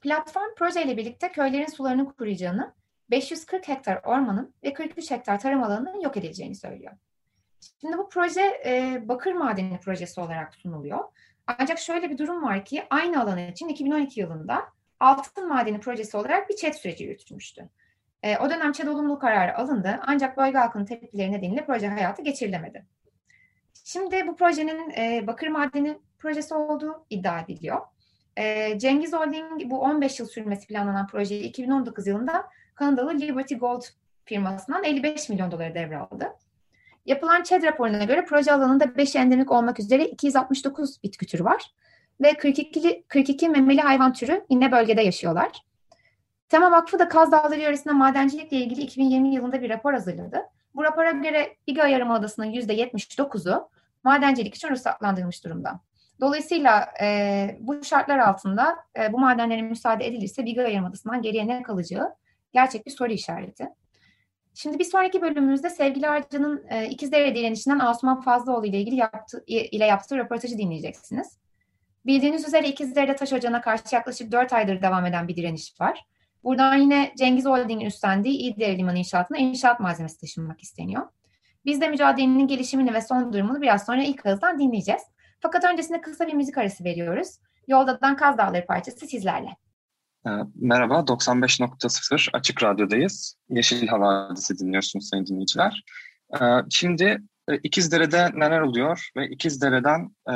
Platform projeyle birlikte köylerin sularının kuruyacağını, 540 hektar ormanın ve 43 hektar tarım alanının yok edileceğini söylüyor. Şimdi bu proje e, bakır madeni projesi olarak sunuluyor. Ancak şöyle bir durum var ki aynı alan için 2012 yılında altın madeni projesi olarak bir ÇED süreci yürütülmüştü. E, o dönem ÇED olumlu kararı alındı ancak bölge halkının tepkileri nedeniyle proje hayatı geçirilemedi. Şimdi bu projenin e, bakır madeni projesi olduğu iddia ediliyor. E, Cengiz Holding bu 15 yıl sürmesi planlanan projeyi 2019 yılında Kanadalı Liberty Gold firmasından 55 milyon dolara devraldı. Yapılan ÇED raporuna göre proje alanında 5 endemik olmak üzere 269 bitki türü var ve 42, 42 memeli hayvan türü yine bölgede yaşıyorlar. Tema Vakfı da Kaz Dağları yöresinde madencilikle ilgili 2020 yılında bir rapor hazırladı. Bu rapora göre Biga Yarımadası'nın %79'u madencilik için ruhsatlandırılmış durumda. Dolayısıyla e, bu şartlar altında e, bu madenlerin müsaade edilirse Biga Yarımadası'ndan geriye ne kalacağı gerçek bir soru işareti. Şimdi bir sonraki bölümümüzde sevgili Arca'nın e, İkizdere direnişinden Asuman Fazlıoğlu ile ilgili yaptı, ile yaptığı röportajı dinleyeceksiniz. Bildiğiniz üzere İkizdere'de taş ocağına karşı yaklaşık 4 aydır devam eden bir direniş var. Buradan yine Cengiz Holding'in üstlendiği İdere Limanı inşaatına inşaat malzemesi taşınmak isteniyor. Biz de mücadelenin gelişimini ve son durumunu biraz sonra ilk ağızdan dinleyeceğiz. Fakat öncesinde kısa bir müzik arası veriyoruz. Yoldadan Kaz Dağları parçası sizlerle. Ee, merhaba, 95.0 Açık Radyo'dayız. Yeşil Hava Hadisi dinliyorsunuz sayın dinleyiciler. Ee, şimdi e, İkizdere'de neler oluyor ve İkizdere'den e,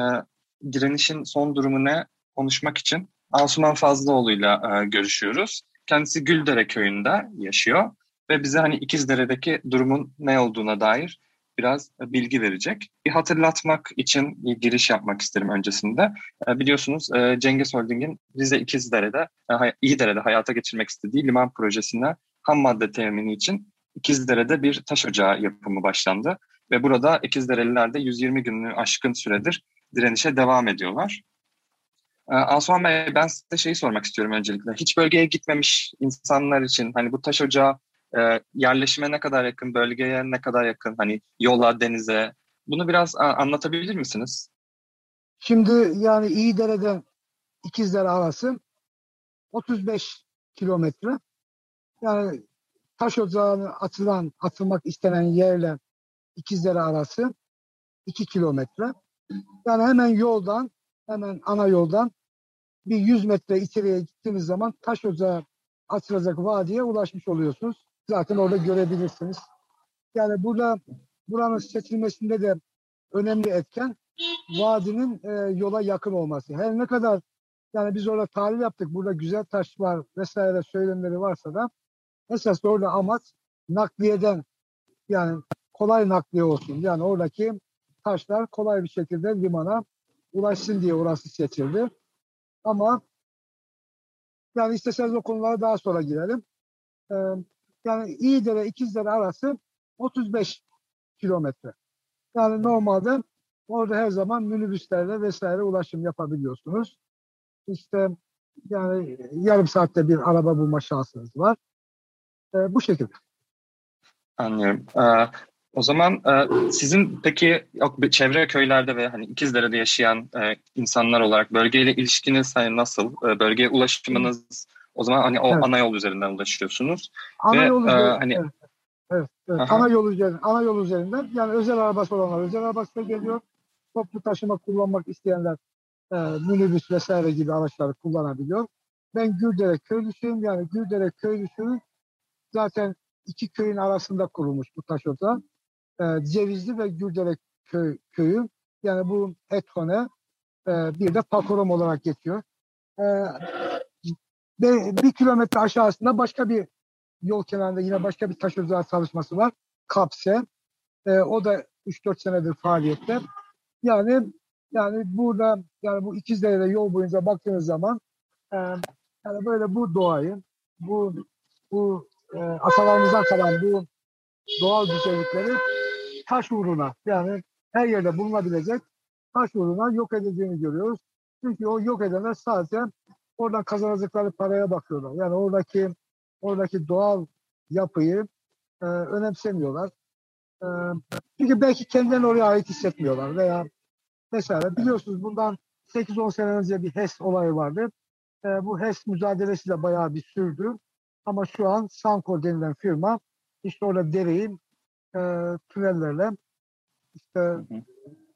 direnişin son durumu ne konuşmak için Asuman Fazlıoğlu'yla e, görüşüyoruz. Kendisi Güldere köyünde yaşıyor ve bize hani İkizdere'deki durumun ne olduğuna dair biraz bilgi verecek. Bir hatırlatmak için bir giriş yapmak isterim öncesinde. E, biliyorsunuz e, Cengiz Holding'in Rize İkizdere'de, e, İyidere'de hayata geçirmek istediği liman projesine ham madde temini için İkizdere'de bir taş ocağı yapımı başlandı. Ve burada İkizdereliler de 120 gününü aşkın süredir direnişe devam ediyorlar. Asuman Bey ben size şeyi sormak istiyorum öncelikle. Hiç bölgeye gitmemiş insanlar için hani bu taş ocağı e, yerleşime ne kadar yakın, bölgeye ne kadar yakın, hani yola, denize bunu biraz anlatabilir misiniz? Şimdi yani İyidere'den İkizdere arası 35 kilometre. Yani taş ocağına atılan, atılmak istenen yerle İkizdere arası 2 kilometre. Yani hemen yoldan, hemen ana yoldan bir 100 metre içeriye gittiğiniz zaman taş ocağı açılacak vadiye ulaşmış oluyorsunuz. Zaten orada görebilirsiniz. Yani burada buranın seçilmesinde de önemli etken vadinin e, yola yakın olması. Her ne kadar yani biz orada tahlil yaptık. Burada güzel taş var vesaire söylemleri varsa da esas orada amaç nakliyeden yani kolay nakliye olsun. Yani oradaki taşlar kolay bir şekilde limana ulaşsın diye orası seçildi. Ama yani isterseniz o konulara daha sonra girelim. Ee, yani İyice İkizdere arası 35 kilometre. Yani normalde orada her zaman minibüslerle vesaire ulaşım yapabiliyorsunuz. İşte yani yarım saatte bir araba bulma şansınız var. Ee, bu şekilde. Anlıyorum. Ee, o zaman e, sizin peki yok, çevre köylerde ve hani İkizdere'de yaşayan e, insanlar olarak bölgeyle ilişkiniz hani nasıl? E, bölgeye ulaşımınız o zaman hani o evet. ana yol üzerinden ulaşıyorsunuz. Ana ve, yol üzerinden. E, hani, evet. Evet, evet. ana yol üzerinden, ana yol üzerinden yani özel arabası olanlar özel arabasıyla geliyor. Toplu taşıma kullanmak isteyenler e, minibüs vesaire gibi araçları kullanabiliyor. Ben Gürdere köylüsüyüm. Yani Gürdere köylüsünün zaten iki köyün arasında kurulmuş bu taş. E, Cevizli ve Gürdere köy, köyü. Yani bu Etone bir de Pakorom olarak geçiyor. Ve bir kilometre aşağısında başka bir yol kenarında yine başka bir taş ocağı çalışması var. Kapse. E, o da 3-4 senedir faaliyette. Yani yani burada yani bu İkizdere'de yol boyunca baktığınız zaman e, yani böyle bu doğayı, bu bu e, atalarımızdan kalan bu doğal güzellikleri taş uğruna yani her yerde bulunabilecek taş uğruna yok edildiğini görüyoruz. Çünkü o yok edenler sadece oradan kazanacakları paraya bakıyorlar. Yani oradaki oradaki doğal yapıyı e, önemsemiyorlar. E, çünkü belki kendilerini oraya ait hissetmiyorlar veya mesela biliyorsunuz bundan 8-10 sene önce bir HES olayı vardı. E, bu HES mücadelesi de bayağı bir sürdü. Ama şu an Sankor denilen firma işte orada dereyi e, tünellerle işte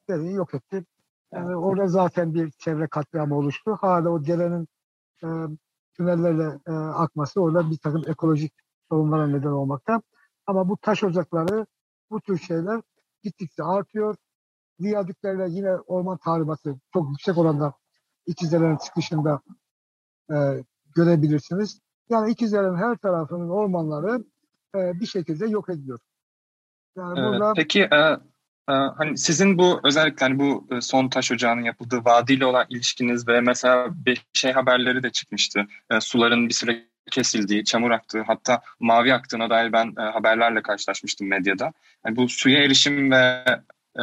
dereyi yok etti. Yani orada zaten bir çevre katliamı oluştu. Hala o derenin e, tünellerle e, akması orada bir takım ekolojik sorunlara neden olmakta. Ama bu taş ocakları, bu tür şeyler gittikçe artıyor. Viyadüklerle yine orman tahribatı çok yüksek oranda ikizlerin çıkışında e, görebilirsiniz. Yani ikizlerin her tarafının ormanları e, bir şekilde yok ediliyor. Yani burada... Peki e, ee, hani sizin bu özellikle hani bu e, son taş ocağının yapıldığı vadiyle olan ilişkiniz ve mesela bir şey haberleri de çıkmıştı. E, suların bir süre kesildiği, çamur aktığı hatta mavi aktığına dair ben e, haberlerle karşılaşmıştım medyada. Yani bu suya erişim ve e,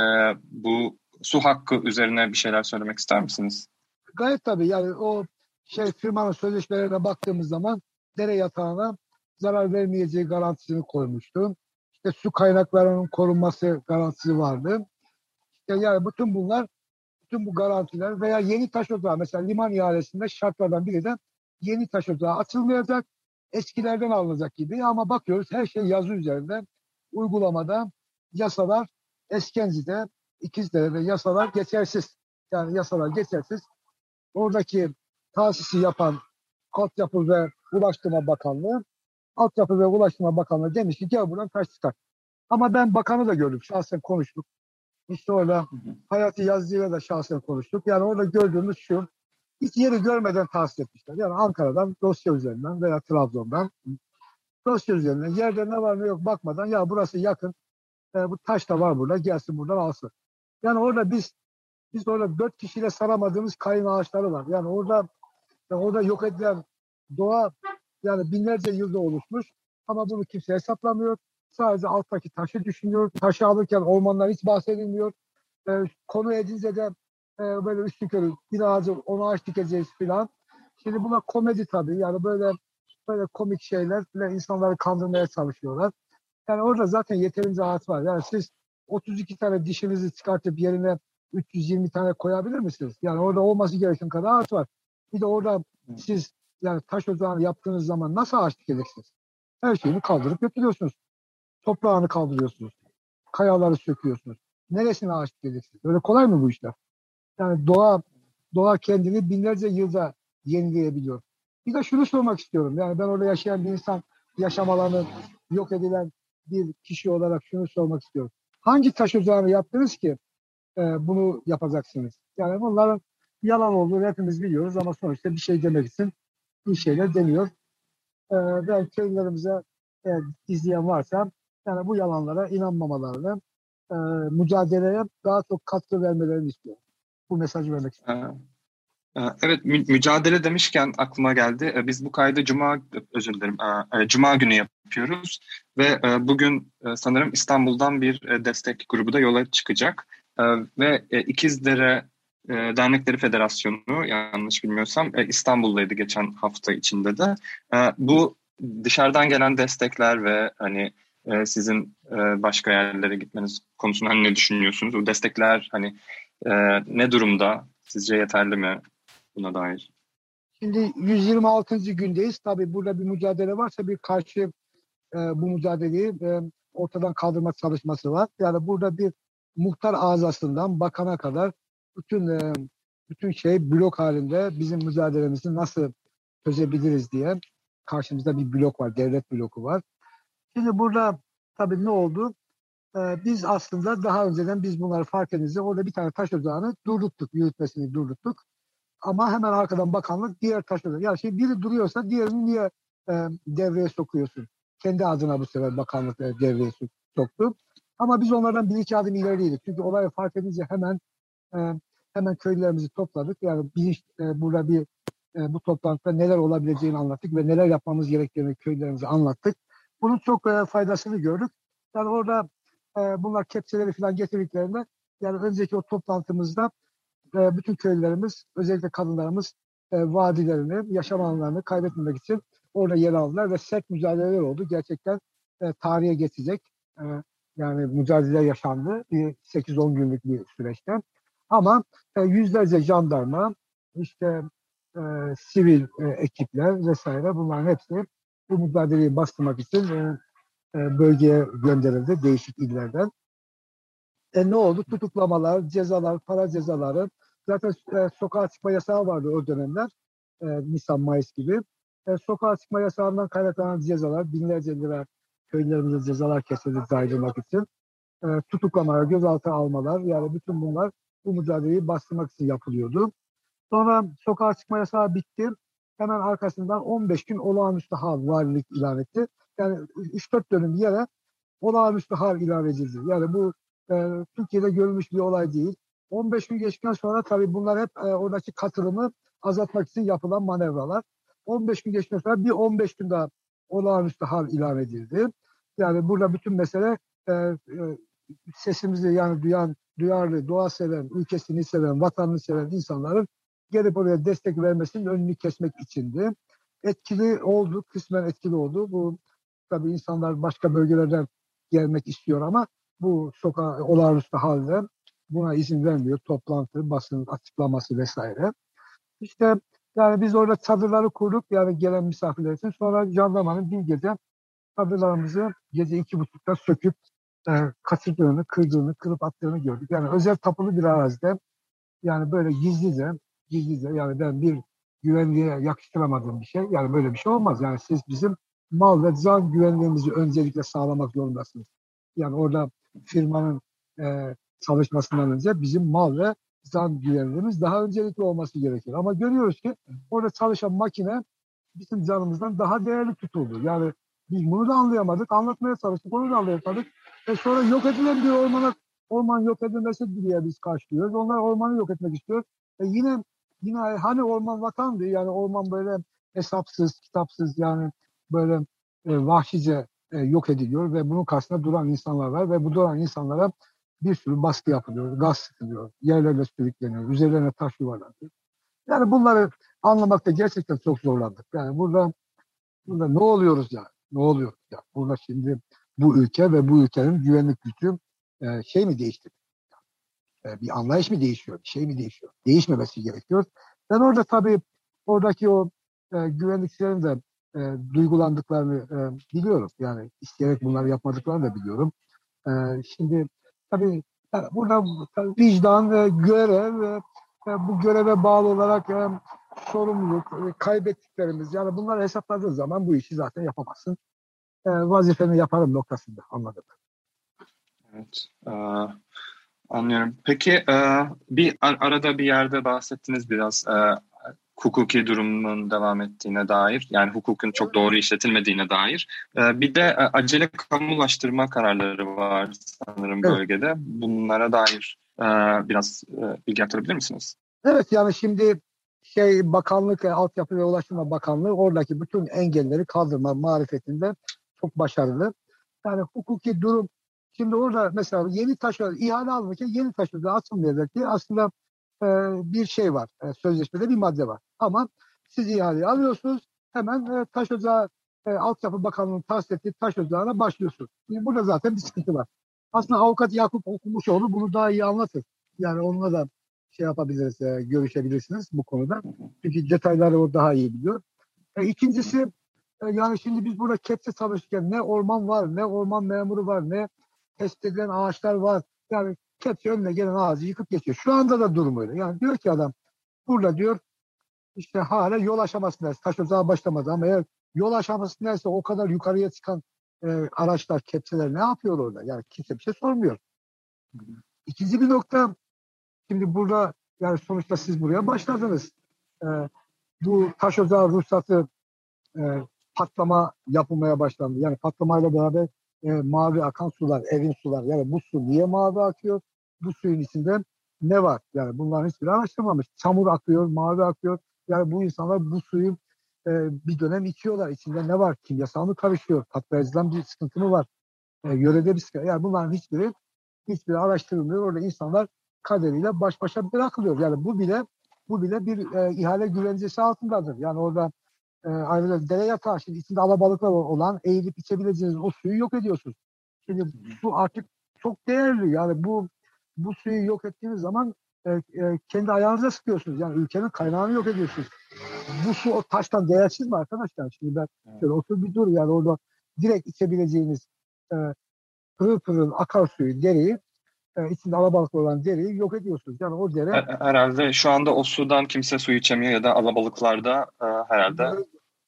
bu su hakkı üzerine bir şeyler söylemek ister misiniz? Gayet tabii yani o şey firmanın sözleşmelerine baktığımız zaman dere yatağına zarar vermeyeceği garantisini koymuştu. İşte su kaynaklarının korunması garantisi vardı. İşte yani bütün bunlar, bütün bu garantiler veya yeni taş ocağı mesela liman ihalesinde şartlardan biri de yeni taş ocağı açılmayacak, eskilerden alınacak gibi ama bakıyoruz her şey yazı üzerinde, uygulamada yasalar Eskenzi'de, İkizdere'de yasalar geçersiz. Yani yasalar geçersiz. Oradaki tahsisi yapan Altyapı ve Ulaştırma Bakanlığı Altyapı ve Ulaştırma Bakanlığı demiş ki gel buradan taş çıkar. Ama ben bakanı da gördüm. Şahsen konuştuk. İşte orada Hayati Yazıcı'yla da şahsen konuştuk. Yani orada gördüğümüz şu. Hiç yeri görmeden tahsis etmişler. Yani Ankara'dan dosya üzerinden veya Trabzon'dan dosya üzerinden yerde ne var ne yok bakmadan ya burası yakın e, bu taş da var burada gelsin buradan alsın. Yani orada biz biz orada dört kişiyle saramadığımız kayın ağaçları var. Yani orada yani orada yok edilen doğa yani binlerce yılda oluşmuş ama bunu kimse hesaplamıyor. Sadece alttaki taşı düşünüyor. Taşı alırken ormandan hiç bahsedilmiyor. E, konu edince de e, böyle üstü körü bir ağacı onu ağaç dikeceğiz filan. Şimdi buna komedi tabii. Yani böyle böyle komik şeylerle insanları kandırmaya çalışıyorlar. Yani orada zaten yeterince ağaç var. Yani siz 32 tane dişinizi çıkartıp yerine 320 tane koyabilir misiniz? Yani orada olması gereken kadar ağaç var. Bir de orada siz yani taş ocağını yaptığınız zaman nasıl ağaç dikeceksiniz? Her şeyini kaldırıp götürüyorsunuz. Toprağını kaldırıyorsunuz. Kayaları söküyorsunuz. Neresine ağaç dikeceksiniz? Öyle kolay mı bu işler? Yani doğa doğa kendini binlerce yılda yenileyebiliyor. Bir de şunu sormak istiyorum. Yani ben orada yaşayan bir insan yaşam alanı yok edilen bir kişi olarak şunu sormak istiyorum. Hangi taş ocağını yaptınız ki e, bunu yapacaksınız? Yani bunların yalan olduğunu hepimiz biliyoruz ama sonuçta bir şey demek için bir şeyler deniyor. E, ben köylerimize eğer izleyen varsa yani bu yalanlara inanmamalarını, e, mücadeleye daha çok katkı vermelerini istiyorum. Bu mesajı vermek istiyorum. Ee, evet, mü- mücadele demişken aklıma geldi. Ee, biz bu kaydı Cuma, özür dilerim, e, Cuma günü yapıyoruz ve e, bugün e, sanırım İstanbul'dan bir destek grubu da yola çıkacak. Ve İkizdere Dernekleri Federasyonu, yanlış bilmiyorsam İstanbul'daydı geçen hafta içinde de. Bu dışarıdan gelen destekler ve hani sizin başka yerlere gitmeniz konusunda hani ne düşünüyorsunuz? Bu destekler hani ne durumda? Sizce yeterli mi? buna dair? Şimdi 126. gündeyiz. Tabii burada bir mücadele varsa bir karşı e, bu mücadeleyi e, ortadan kaldırma çalışması var. Yani burada bir muhtar ağzasından bakana kadar bütün e, bütün şey blok halinde bizim mücadelemizi nasıl çözebiliriz diye karşımızda bir blok var, devlet bloku var. Şimdi burada tabii ne oldu? Ee, biz aslında daha önceden biz bunları fark edince orada bir tane taş ocağını durdurttuk, yürütmesini durdurttuk. Ama hemen arkadan bakanlık diğer taşları. Ya şimdi biri duruyorsa diğerini niye e, devreye sokuyorsun? Kendi adına bu sefer bakanlık e, devreye soktu. Ama biz onlardan bir iki adım ileriydik. Çünkü olayı fark edince hemen e, hemen köylülerimizi topladık. Yani bilinç e, burada bir e, bu toplantıda neler olabileceğini anlattık ve neler yapmamız gerektiğini köylerimize anlattık. Bunun çok e, faydasını gördük. Yani orada bunlar kepçeleri falan getirdiklerinde yani önceki o toplantımızda bütün köylülerimiz, özellikle kadınlarımız vadilerini, yaşam alanlarını kaybetmemek için orada yer aldılar ve sert mücadeleler oldu. Gerçekten tarihe geçecek yani mücadele yaşandı bir 8-10 günlük bir süreçte. Ama e, yüzlerce jandarma, işte e, sivil e, ekipler vesaire bunların hepsi bu mücadeleyi bastırmak için e, e, bölgeye gönderildi değişik illerden. E ne oldu? Tutuklamalar, cezalar, para cezaları, Zaten e, sokağa çıkma yasağı vardı o dönemler. E, Nisan, Mayıs gibi. E, sokağa çıkma yasağından kaynaklanan cezalar, binlerce lira köylerimize cezalar kesildi ayrılmak için. E, tutuklamalar, gözaltı almalar yani bütün bunlar bu mücadeleyi bastırmak için yapılıyordu. Sonra sokağa çıkma yasağı bitti. Hemen arkasından 15 gün olağanüstü hal valilik ilan etti. Yani 3-4 dönüm yere olağanüstü hal ilan edildi. Yani bu e, Türkiye'de görülmüş bir olay değil. 15 gün geçtikten sonra tabii bunlar hep e, oradaki katılımı azaltmak için yapılan manevralar. 15 gün geçtikten sonra bir 15 gün daha olağanüstü hal ilan edildi. Yani burada bütün mesele e, e, sesimizi yani duyan, duyarlı, doğa seven, ülkesini seven, vatanını seven insanların gelip oraya destek vermesinin önünü kesmek içindi. Etkili oldu, kısmen etkili oldu. Bu tabii insanlar başka bölgelerden gelmek istiyor ama bu sokağa olağanüstü halde buna izin vermiyor. Toplantı, basın açıklaması vesaire. İşte yani biz orada çadırları kurduk yani gelen misafirler için. Sonra jandarmanın bir gece çadırlarımızı gece iki buçukta söküp e, kaçırdığını, kırdığını, kırıp attığını gördük. Yani özel tapulu bir arazide yani böyle gizlice, gizlice yani ben bir güvenliğe yakıştıramadığım bir şey. Yani böyle bir şey olmaz. Yani siz bizim mal ve can güvenliğimizi öncelikle sağlamak zorundasınız. Yani orada firmanın e, çalışmasından önce bizim mal ve can güvenliğimiz daha öncelikli olması gerekiyor. Ama görüyoruz ki orada çalışan makine bizim canımızdan daha değerli tutuldu. Yani biz bunu da anlayamadık. Anlatmaya çalıştık. Onu da anlayamadık. E sonra yok edilen bir ormana orman yok edilmesi diye biz karşılıyoruz. Onlar ormanı yok etmek istiyor. E yine yine hani orman vatandı yani orman böyle hesapsız, kitapsız yani böyle e, vahşice e, yok ediliyor ve bunun karşısında duran insanlar var ve bu duran insanlara bir sürü baskı yapılıyor, gaz sıkılıyor, yerlerle sürükleniyor, üzerlerine taş yuvarlanıyor. Yani bunları anlamakta gerçekten çok zorlandık. Yani burada burada ne oluyoruz ya? Ne oluyor ya? Burada şimdi bu ülke ve bu ülkenin güvenlik gücü e, şey mi değişti? E, bir anlayış mı değişiyor? Bir şey mi değişiyor? Değişmemesi gerekiyor. Ben orada tabii oradaki o e, güvenlikçilerin de e, duygulandıklarını e, biliyorum. Yani isteyerek bunları yapmadıklarını da biliyorum. E, şimdi tabii yani burada tabii vicdan ve görev ve e, bu göreve bağlı olarak e, sorumluluk, e, kaybettiklerimiz yani bunları hesapladığın zaman bu işi zaten yapamazsın. E, vazifemi yaparım noktasında anladım. Evet. E, anlıyorum. Peki e, bir arada bir yerde bahsettiniz biraz e, hukuki durumun devam ettiğine dair yani hukukun çok doğru işletilmediğine dair e, bir de acele kamulaştırma kararları var sanırım evet. bölgede. Bunlara dair biraz bilgi aktarabilir misiniz? Evet yani şimdi şey bakanlık, altyapı ve ulaştırma bakanlığı oradaki bütün engelleri kaldırma marifetinde çok başarılı. Yani hukuki durum şimdi orada mesela yeni taş ihale alırken yeni taşları açılmayacak diye aslında e, bir şey var. E, sözleşmede bir madde var. Ama siz ihaleyi alıyorsunuz hemen e, taş ocağı e, altyapı bakanlığının tahsis ettiği taş ocağına başlıyorsunuz. Şimdi burada zaten bir sıkıntı var. Aslında avukat Yakup Okumuşoğlu bunu daha iyi anlatır. Yani onunla da şey yapabiliriz, e, görüşebilirsiniz bu konuda. Çünkü detayları o daha iyi biliyor. E, ikincisi e, yani şimdi biz burada kepçe çalışırken ne orman var, ne orman memuru var, ne tespit edilen ağaçlar var. Yani kepçe önüne gelen ağacı yıkıp geçiyor. Şu anda da durum öyle. Yani diyor ki adam burada diyor işte hala yol aşamasındayız. Taş ocağı başlamadı ama eğer yol aşamasındaysa o kadar yukarıya çıkan e, araçlar, kepçeler ne yapıyor orada? Yani kimse bir şey sormuyor. İkinci bir nokta şimdi burada yani sonuçta siz buraya başladınız. E, bu taş ocağı ruhsatı e, patlama yapılmaya başlandı. Yani patlamayla beraber e, mavi akan sular, evin sular. Yani bu su niye mavi akıyor? Bu suyun içinde ne var? Yani bunların hiçbiri araştırmamış. Çamur akıyor, mavi akıyor. Yani bu insanlar bu suyu e, bir dönem içiyorlar. İçinde ne var? Kimyasal mı karışıyor? Patlayıcıdan bir sıkıntı mı var? E, yörede bir sıkıntı. Yani bunların hiçbiri hiçbiri araştırılmıyor. Orada insanlar kaderiyle baş başa bırakılıyor. Yani bu bile bu bile bir e, ihale güvencesi altındadır. Yani orada e, ayrıca dere yatağı şimdi içinde alabalıklar olan eğilip içebileceğiniz o suyu yok ediyorsunuz. Şimdi su artık çok değerli. Yani bu bu suyu yok ettiğiniz zaman e, e, kendi ayağınıza sıkıyorsunuz. Yani ülkenin kaynağını yok ediyorsunuz. Bu su o taştan değersiz mi arkadaşlar? Şimdi ben şöyle otur bir dur yani orada direkt içebileceğiniz e, pırıl pırıl akarsuyu, dereyi e, içinde alabalıklı olan deriyi yok ediyorsunuz. Yani o dere... Herhalde şu anda o sudan kimse su içemiyor ya da alabalıklarda e, herhalde...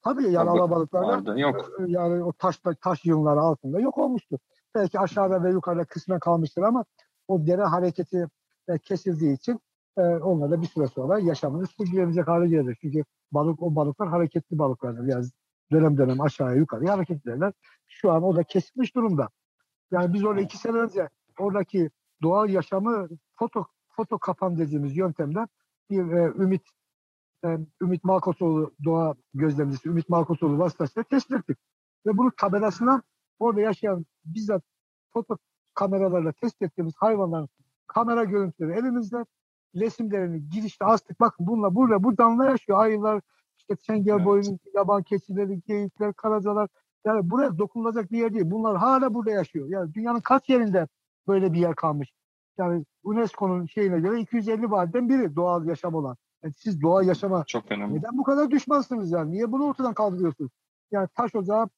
Tabii yani alabalıklarda yok. E, yani o taş, taş yığınları altında yok olmuştur. Belki aşağıda ve yukarıda kısmen kalmıştır ama o dere hareketi e, kesildiği için e, onlar da bir süre sonra yaşamını sürdürebilecek hale gelir. Çünkü balık o balıklar hareketli balıklardır. Yani dönem dönem aşağıya yukarıya hareket ederler. Şu an o da kesilmiş durumda. Yani biz orada iki sene önce oradaki doğal yaşamı foto foto kapan dediğimiz yöntemden bir e, Ümit e, Ümit Malkosoğlu doğa gözlemcisi Ümit Malkosoğlu vasıtasıyla tespit ettik. Ve bunu tabelasına orada yaşayan bizzat foto kameralarla tespit ettiğimiz hayvanların kamera görüntüleri elimizde resimlerini girişte astık. Bakın bununla burada bu canlılar yaşıyor. Ayılar, işte çengel boyunun yaban keçileri, geyikler, karacalar. Yani buraya dokunulacak bir yer değil. Bunlar hala burada yaşıyor. Yani dünyanın kaç yerinde böyle bir yer kalmış? Yani UNESCO'nun şeyine göre 250 vadiden biri doğal yaşam olan. Yani siz doğal yaşama çok önemli. Neden bu kadar düşmansınız yani? Niye bunu ortadan kaldırıyorsunuz? Yani taş ocağı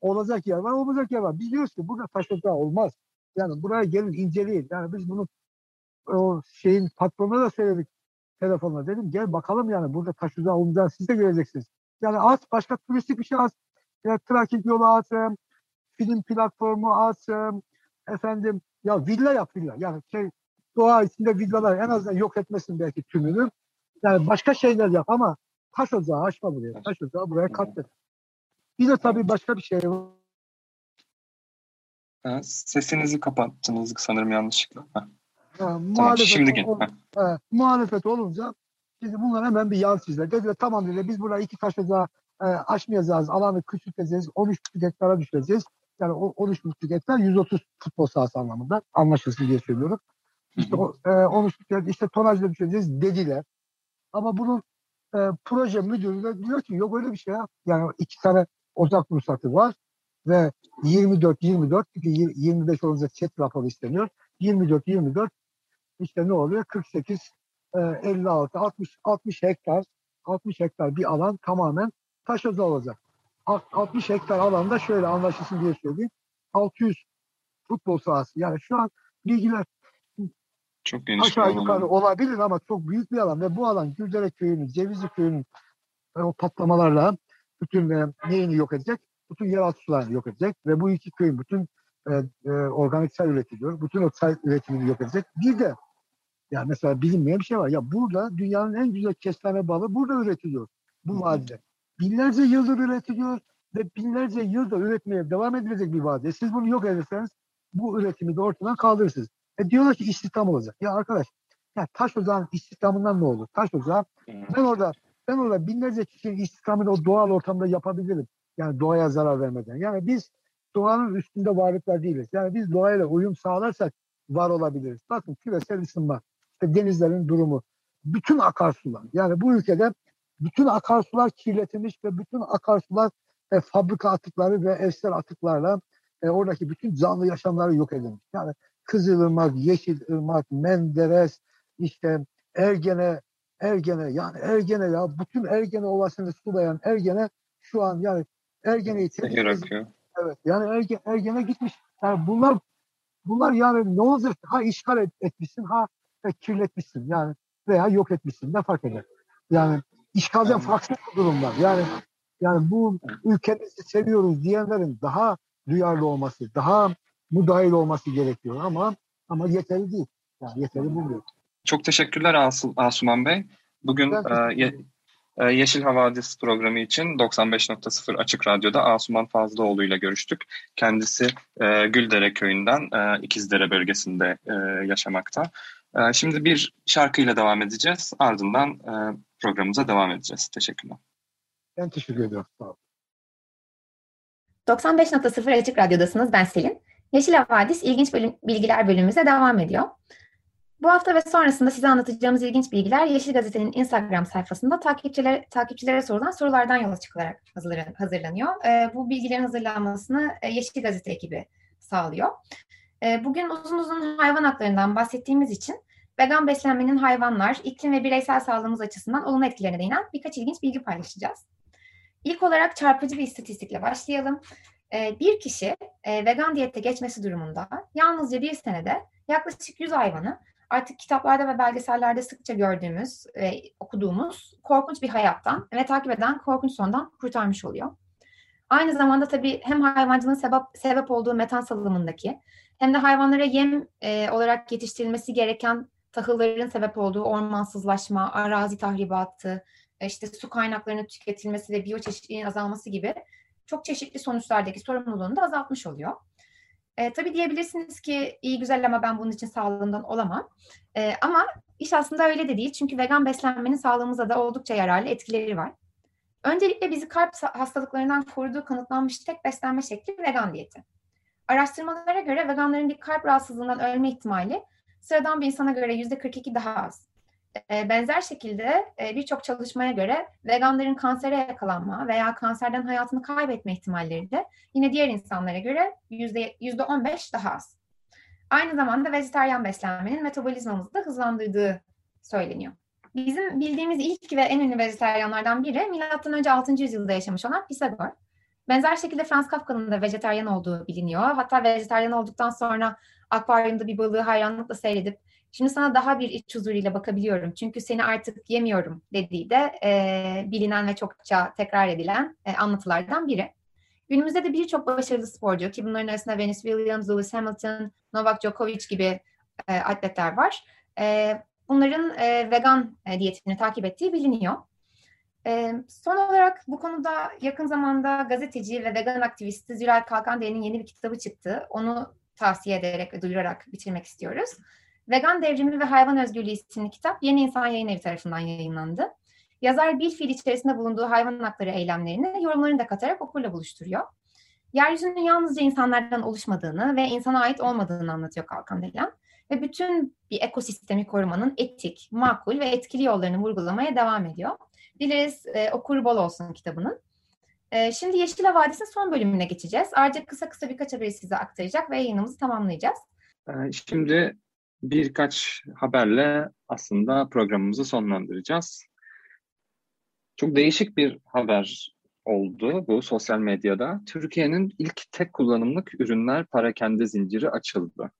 olacak yer var, olmayacak yer var. Biz diyoruz ki burada taş ocağı olmaz. Yani buraya gelin inceleyin. Yani biz bunu o şeyin patronuna da söyledik telefonla. Dedim gel bakalım yani burada taş ocağı olmayacağını siz de göreceksiniz. Yani az başka turistik bir şey az. Yani trakik yolu az, film platformu az, efendim ya villa yap villa. Yani şey doğa içinde villalar en azından yok etmesin belki tümünü. Yani başka şeyler yap ama taş ocağı açma buraya. Taş ocağı buraya katlet. Bir de tabii başka bir şey var. Sesinizi kapattınız sanırım yanlışlıkla. Ha. Ha, muhalefet, şimdi ol, ha, muhalefet olunca şimdi bunlar hemen bir yan çizdiler. Dediler tamam dediler biz buraya iki taş ocağı e, açmayacağız. Alanı küçülteceğiz. 13 hektara düşüreceğiz. Yani 13,5 hektar 130 futbol sahası anlamında anlaşılsın diye söylüyorum. İşte o, e, 13 hektar işte tonajla düşüreceğiz dediler. Ama bunun e, proje müdürü de diyor ki yok öyle bir şey ya. Yani iki tane ocak ruhsatı var ve 24 24 25 olunca chat raporu isteniyor. 24 24 işte ne oluyor? 48 e, 56 60 60 hektar 60 hektar bir alan tamamen taş olacak. 60 hektar alanda şöyle anlaşılsın diye söyleyeyim. 600 futbol sahası. Yani şu an bilgiler çok geniş aşağı yukarı olabilir ama çok büyük bir alan ve bu alan Güldere Köyü'nün, Cevizli Köyü'nün e, o patlamalarla bütün e, neyini yok edecek? Bütün yeraltı sularını yok edecek ve bu iki köyün bütün e, e, organik çay üretiliyor. Bütün o çay üretimini yok edecek. Bir de yani mesela bilinmeyen bir şey var. Ya burada dünyanın en güzel kestane balı burada üretiliyor. Bu vadide binlerce yıldır üretiliyor ve binlerce yılda üretmeye devam edilecek bir vade. Siz bunu yok ederseniz bu üretimi de ortadan kaldırırsınız. E diyorlar ki istihdam olacak. Ya arkadaş ya taş ocağın istihdamından ne olur? Taş ocağı ben orada ben orada binlerce kişinin istihdamını o doğal ortamda yapabilirim. Yani doğaya zarar vermeden. Yani biz doğanın üstünde varlıklar değiliz. Yani biz doğayla uyum sağlarsak var olabiliriz. Bakın küresel ısınma, işte denizlerin durumu, bütün akarsular. Yani bu ülkede bütün akarsular kirletilmiş ve bütün akarsular e, fabrika atıkları ve evsel atıklarla e, oradaki bütün canlı yaşamları yok edilmiş. Yani Kızılırmak, Yeşilırmak, Menderes, işte Ergene, Ergene yani Ergene ya bütün Ergene ovasını sulayan Ergene şu an yani Ergene'yi Evet yani Erge, Ergene gitmiş. Yani bunlar bunlar yani ne olacak? Ha işgal et, etmişsin ha e, kirletmişsin yani veya yok etmişsin ne fark eder? Yani işgalden farklı durumlar. Yani yani bu ülkemizi seviyoruz diyenlerin daha duyarlı olması, daha müdahil olması gerekiyor ama ama yeterli değil. Yani yeterli bulmuyor. Çok teşekkürler Asum, Asuman Bey. Bugün e, e, Yeşil Havadis programı için 95.0 Açık Radyo'da Asuman Fazlıoğlu ile görüştük. Kendisi e, Güldere köyünden e, İkizdere bölgesinde e, yaşamakta. E, şimdi bir şarkıyla devam edeceğiz. Ardından e, programımıza devam edeceğiz. Teşekkürler. Ben teşekkür ediyorum. Sağ olun. 95.0 Açık Radyo'dasınız. Ben Selin. Yeşil Havadis İlginç Bölüm, Bilgiler bölümümüze devam ediyor. Bu hafta ve sonrasında size anlatacağımız ilginç bilgiler Yeşil Gazete'nin Instagram sayfasında takipçilere, takipçilere sorulan sorulardan yola çıkılarak hazırlanıyor. E, bu bilgilerin hazırlanmasını e, Yeşil Gazete ekibi sağlıyor. E, bugün uzun uzun hayvan haklarından bahsettiğimiz için vegan beslenmenin hayvanlar, iklim ve bireysel sağlığımız açısından olumlu etkilerine değinen birkaç ilginç bilgi paylaşacağız. İlk olarak çarpıcı bir istatistikle başlayalım. Ee, bir kişi e, vegan diyette geçmesi durumunda yalnızca bir senede yaklaşık 100 hayvanı artık kitaplarda ve belgesellerde sıkça gördüğümüz, e, okuduğumuz korkunç bir hayattan ve takip eden korkunç sondan kurtarmış oluyor. Aynı zamanda tabii hem hayvancılığın sebep, sebep olduğu metan salımındaki hem de hayvanlara yem e, olarak yetiştirilmesi gereken tahılların sebep olduğu ormansızlaşma, arazi tahribatı, işte su kaynaklarının tüketilmesi ve biyoçeşitliliğin azalması gibi çok çeşitli sonuçlardaki sorumluluğunu da azaltmış oluyor. E, tabii diyebilirsiniz ki iyi güzel ama ben bunun için sağlığından olamam. E, ama iş aslında öyle de değil. Çünkü vegan beslenmenin sağlığımıza da oldukça yararlı etkileri var. Öncelikle bizi kalp hastalıklarından koruduğu kanıtlanmış tek beslenme şekli vegan diyeti. Araştırmalara göre veganların bir kalp rahatsızlığından ölme ihtimali sıradan bir insana göre %42 daha az. E, benzer şekilde e, birçok çalışmaya göre veganların kansere yakalanma veya kanserden hayatını kaybetme ihtimalleri de yine diğer insanlara göre yüzde, yüzde 15 daha az. Aynı zamanda vejetaryen beslenmenin metabolizmamızı da hızlandırdığı söyleniyor. Bizim bildiğimiz ilk ve en ünlü vejetaryenlerden biri M.Ö. 6. yüzyılda yaşamış olan Pisagor. Benzer şekilde Franz Kafka'nın da vejetaryen olduğu biliniyor. Hatta vejetaryen olduktan sonra akvaryumda bir balığı hayranlıkla seyredip şimdi sana daha bir iç huzuruyla bakabiliyorum çünkü seni artık yemiyorum dediği de e, bilinen ve çokça tekrar edilen e, anlatılardan biri. Günümüzde de birçok başarılı sporcu ki bunların arasında Venus Williams, Lewis Hamilton, Novak Djokovic gibi e, atletler var. E, bunların e, vegan e, diyetini takip ettiği biliniyor. E, son olarak bu konuda yakın zamanda gazeteci ve vegan aktivisti Zülal Kalkandere'nin yeni bir kitabı çıktı. Onu tavsiye ederek ve duyurarak bitirmek istiyoruz. Vegan Devrimi ve Hayvan Özgürlüğü isimli kitap Yeni İnsan Yayın Evi tarafından yayınlandı. Yazar bir fiil içerisinde bulunduğu hayvan hakları eylemlerini yorumlarını da katarak okurla buluşturuyor. Yeryüzünün yalnızca insanlardan oluşmadığını ve insana ait olmadığını anlatıyor Kalkan Delen. Ve bütün bir ekosistemi korumanın etik, makul ve etkili yollarını vurgulamaya devam ediyor. Dileriz e, okur bol olsun kitabının. E, şimdi Yeşil Havadis'in son bölümüne geçeceğiz. Ayrıca kısa kısa birkaç haberi size aktaracak ve yayınımızı tamamlayacağız. E, şimdi birkaç haberle aslında programımızı sonlandıracağız. Çok değişik bir haber oldu bu sosyal medyada. Türkiye'nin ilk tek kullanımlık ürünler parakende zinciri açıldı.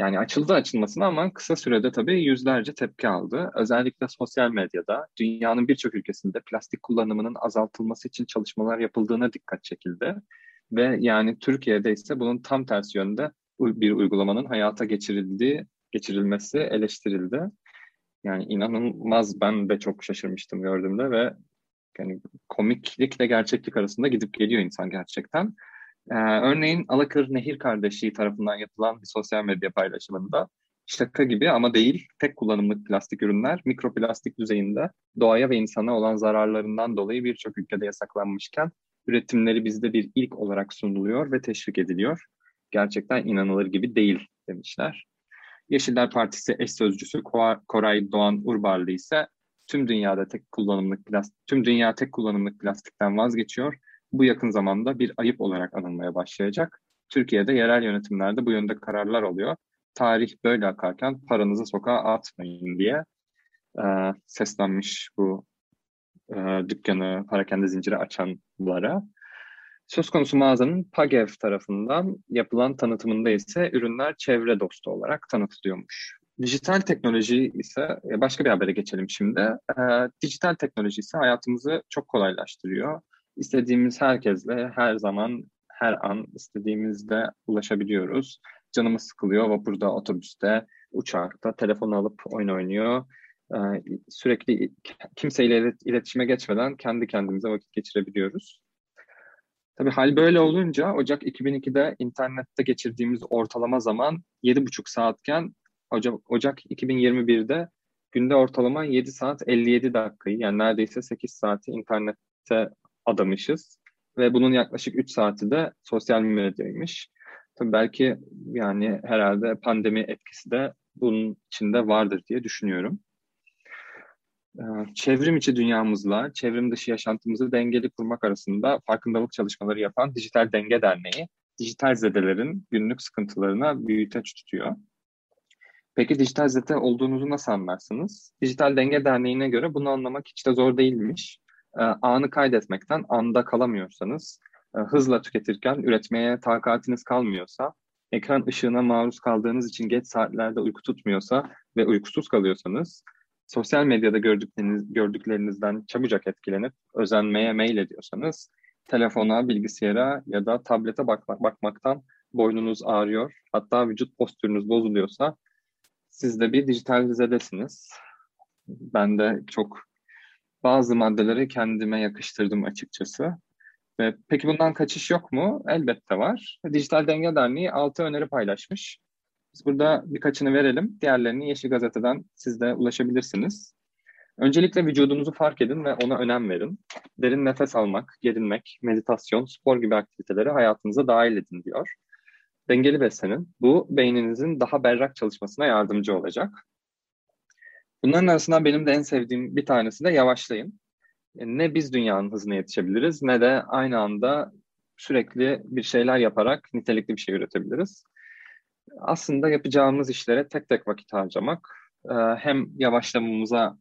Yani açıldı açılmasına ama kısa sürede tabii yüzlerce tepki aldı. Özellikle sosyal medyada dünyanın birçok ülkesinde plastik kullanımının azaltılması için çalışmalar yapıldığına dikkat çekildi. Ve yani Türkiye'de ise bunun tam tersi yönde bir uygulamanın hayata geçirildiği, geçirilmesi eleştirildi. Yani inanılmaz ben de çok şaşırmıştım gördüğümde ve yani komiklikle gerçeklik arasında gidip geliyor insan gerçekten. Ee, örneğin Alakır Nehir Kardeşliği tarafından yapılan bir sosyal medya paylaşımında şaka gibi ama değil tek kullanımlık plastik ürünler mikroplastik düzeyinde doğaya ve insana olan zararlarından dolayı birçok ülkede yasaklanmışken üretimleri bizde bir ilk olarak sunuluyor ve teşvik ediliyor. Gerçekten inanılır gibi değil demişler. Yeşiller Partisi eş sözcüsü Koray Doğan Urbarlı ise tüm dünyada tek kullanımlık plastik, tüm dünya tek kullanımlık plastikten vazgeçiyor. Bu yakın zamanda bir ayıp olarak anılmaya başlayacak. Türkiye'de yerel yönetimlerde bu yönde kararlar oluyor. Tarih böyle akarken paranızı sokağa atmayın diye e, seslenmiş bu e, dükkanı parakende zinciri açanlara. Söz konusu mağazanın Pagev tarafından yapılan tanıtımında ise ürünler çevre dostu olarak tanıtılıyormuş. Dijital teknoloji ise e, başka bir habere geçelim şimdi. E, dijital teknoloji ise hayatımızı çok kolaylaştırıyor. İstediğimiz herkesle her zaman, her an istediğimizde ulaşabiliyoruz. Canımız sıkılıyor vapurda, otobüste, uçakta, telefonu alıp oyun oynuyor. E, sürekli kimseyle iletişime geçmeden kendi kendimize vakit geçirebiliyoruz. Tabii hal böyle olunca Ocak 2002'de internette geçirdiğimiz ortalama zaman 7,5 saatken Ocak 2021'de günde ortalama 7 saat 57 dakikayı yani neredeyse 8 saati internette adamışız. Ve bunun yaklaşık 3 saati de sosyal medyaymış. Tabii belki yani herhalde pandemi etkisi de bunun içinde vardır diye düşünüyorum. Ee, çevrim içi dünyamızla çevrim dışı yaşantımızı dengeli kurmak arasında farkındalık çalışmaları yapan Dijital Denge Derneği, dijital zedelerin günlük sıkıntılarına büyüteç tutuyor. Peki dijital zete olduğunuzu nasıl anlarsınız? Dijital Denge Derneği'ne göre bunu anlamak hiç de zor değilmiş. E, anı kaydetmekten anda kalamıyorsanız, e, hızla tüketirken üretmeye takatiniz kalmıyorsa, ekran ışığına maruz kaldığınız için geç saatlerde uyku tutmuyorsa ve uykusuz kalıyorsanız, sosyal medyada gördükleriniz, gördüklerinizden çabucak etkilenip özenmeye mail ediyorsanız, telefona, bilgisayara ya da tablete bakmak, bakmaktan boynunuz ağrıyor, hatta vücut postürünüz bozuluyorsa siz de bir dijital zedesiniz. Ben de çok bazı maddeleri kendime yakıştırdım açıkçası. Ve peki bundan kaçış yok mu? Elbette var. Dijital Denge Derneği 6 öneri paylaşmış. Biz burada birkaçını verelim. Diğerlerini Yeşil Gazete'den siz de ulaşabilirsiniz. Öncelikle vücudunuzu fark edin ve ona önem verin. Derin nefes almak, gerinmek, meditasyon, spor gibi aktiviteleri hayatınıza dahil edin diyor. Dengeli beslenin. Bu beyninizin daha berrak çalışmasına yardımcı olacak. Bunların arasından benim de en sevdiğim bir tanesi de yavaşlayın. Yani ne biz dünyanın hızına yetişebiliriz ne de aynı anda sürekli bir şeyler yaparak nitelikli bir şey üretebiliriz. Aslında yapacağımız işlere tek tek vakit harcamak e, hem yavaşlamamıza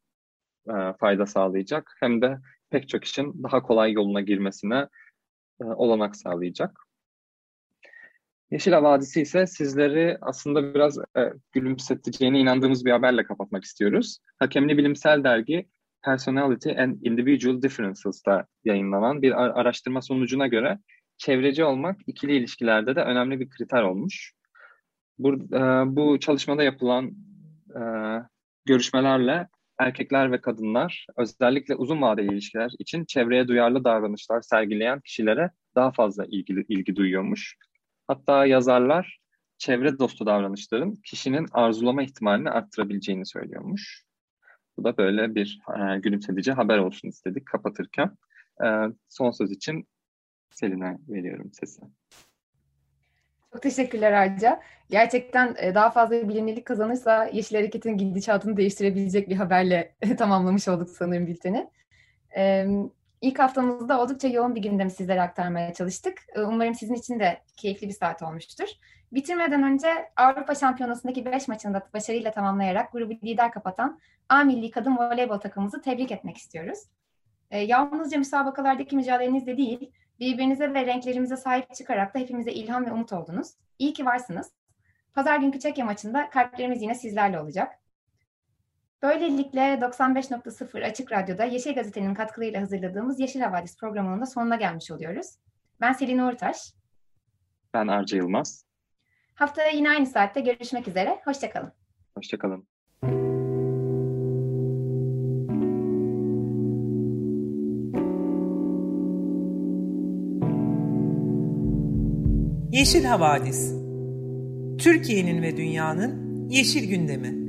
e, fayda sağlayacak hem de pek çok işin daha kolay yoluna girmesine e, olanak sağlayacak. Yeşil Havadisi ise sizleri aslında biraz e, gülümseteceğine inandığımız bir haberle kapatmak istiyoruz. Hakemli Bilimsel Dergi Personality and Individual Differences'ta yayınlanan bir araştırma sonucuna göre çevreci olmak ikili ilişkilerde de önemli bir kriter olmuş. Bu, e, bu çalışmada yapılan e, görüşmelerle erkekler ve kadınlar özellikle uzun vadeli ilişkiler için çevreye duyarlı davranışlar sergileyen kişilere daha fazla ilgi, ilgi duyuyormuş. Hatta yazarlar çevre dostu davranışların kişinin arzulama ihtimalini arttırabileceğini söylüyormuş. Bu da böyle bir e, gülümsedici haber olsun istedik kapatırken. E, son söz için Selin'e veriyorum sesi. Çok teşekkürler Arca. Gerçekten e, daha fazla bilinirlik kazanırsa Yeşil Hareket'in gidişatını değiştirebilecek bir haberle tamamlamış olduk sanırım bülteni. İlk haftamızda oldukça yoğun bir gündemi sizlere aktarmaya çalıştık. Ee, umarım sizin için de keyifli bir saat olmuştur. Bitirmeden önce Avrupa Şampiyonası'ndaki 5 maçında başarıyla tamamlayarak grubu lider kapatan A milli kadın voleybol takımımızı tebrik etmek istiyoruz. E, yalnızca müsabakalardaki mücadelenizde değil, birbirinize ve renklerimize sahip çıkarak da hepimize ilham ve umut oldunuz. İyi ki varsınız. Pazar günkü Çekya maçında kalplerimiz yine sizlerle olacak. Böylelikle 95.0 Açık Radyo'da Yeşil Gazete'nin katkılarıyla hazırladığımız Yeşil Havadis programının da sonuna gelmiş oluyoruz. Ben Selin Uğurtaş. Ben Arca Yılmaz. Haftaya yine aynı saatte görüşmek üzere. Hoşçakalın. Hoşçakalın. Yeşil Havadis Türkiye'nin ve dünyanın yeşil gündemi.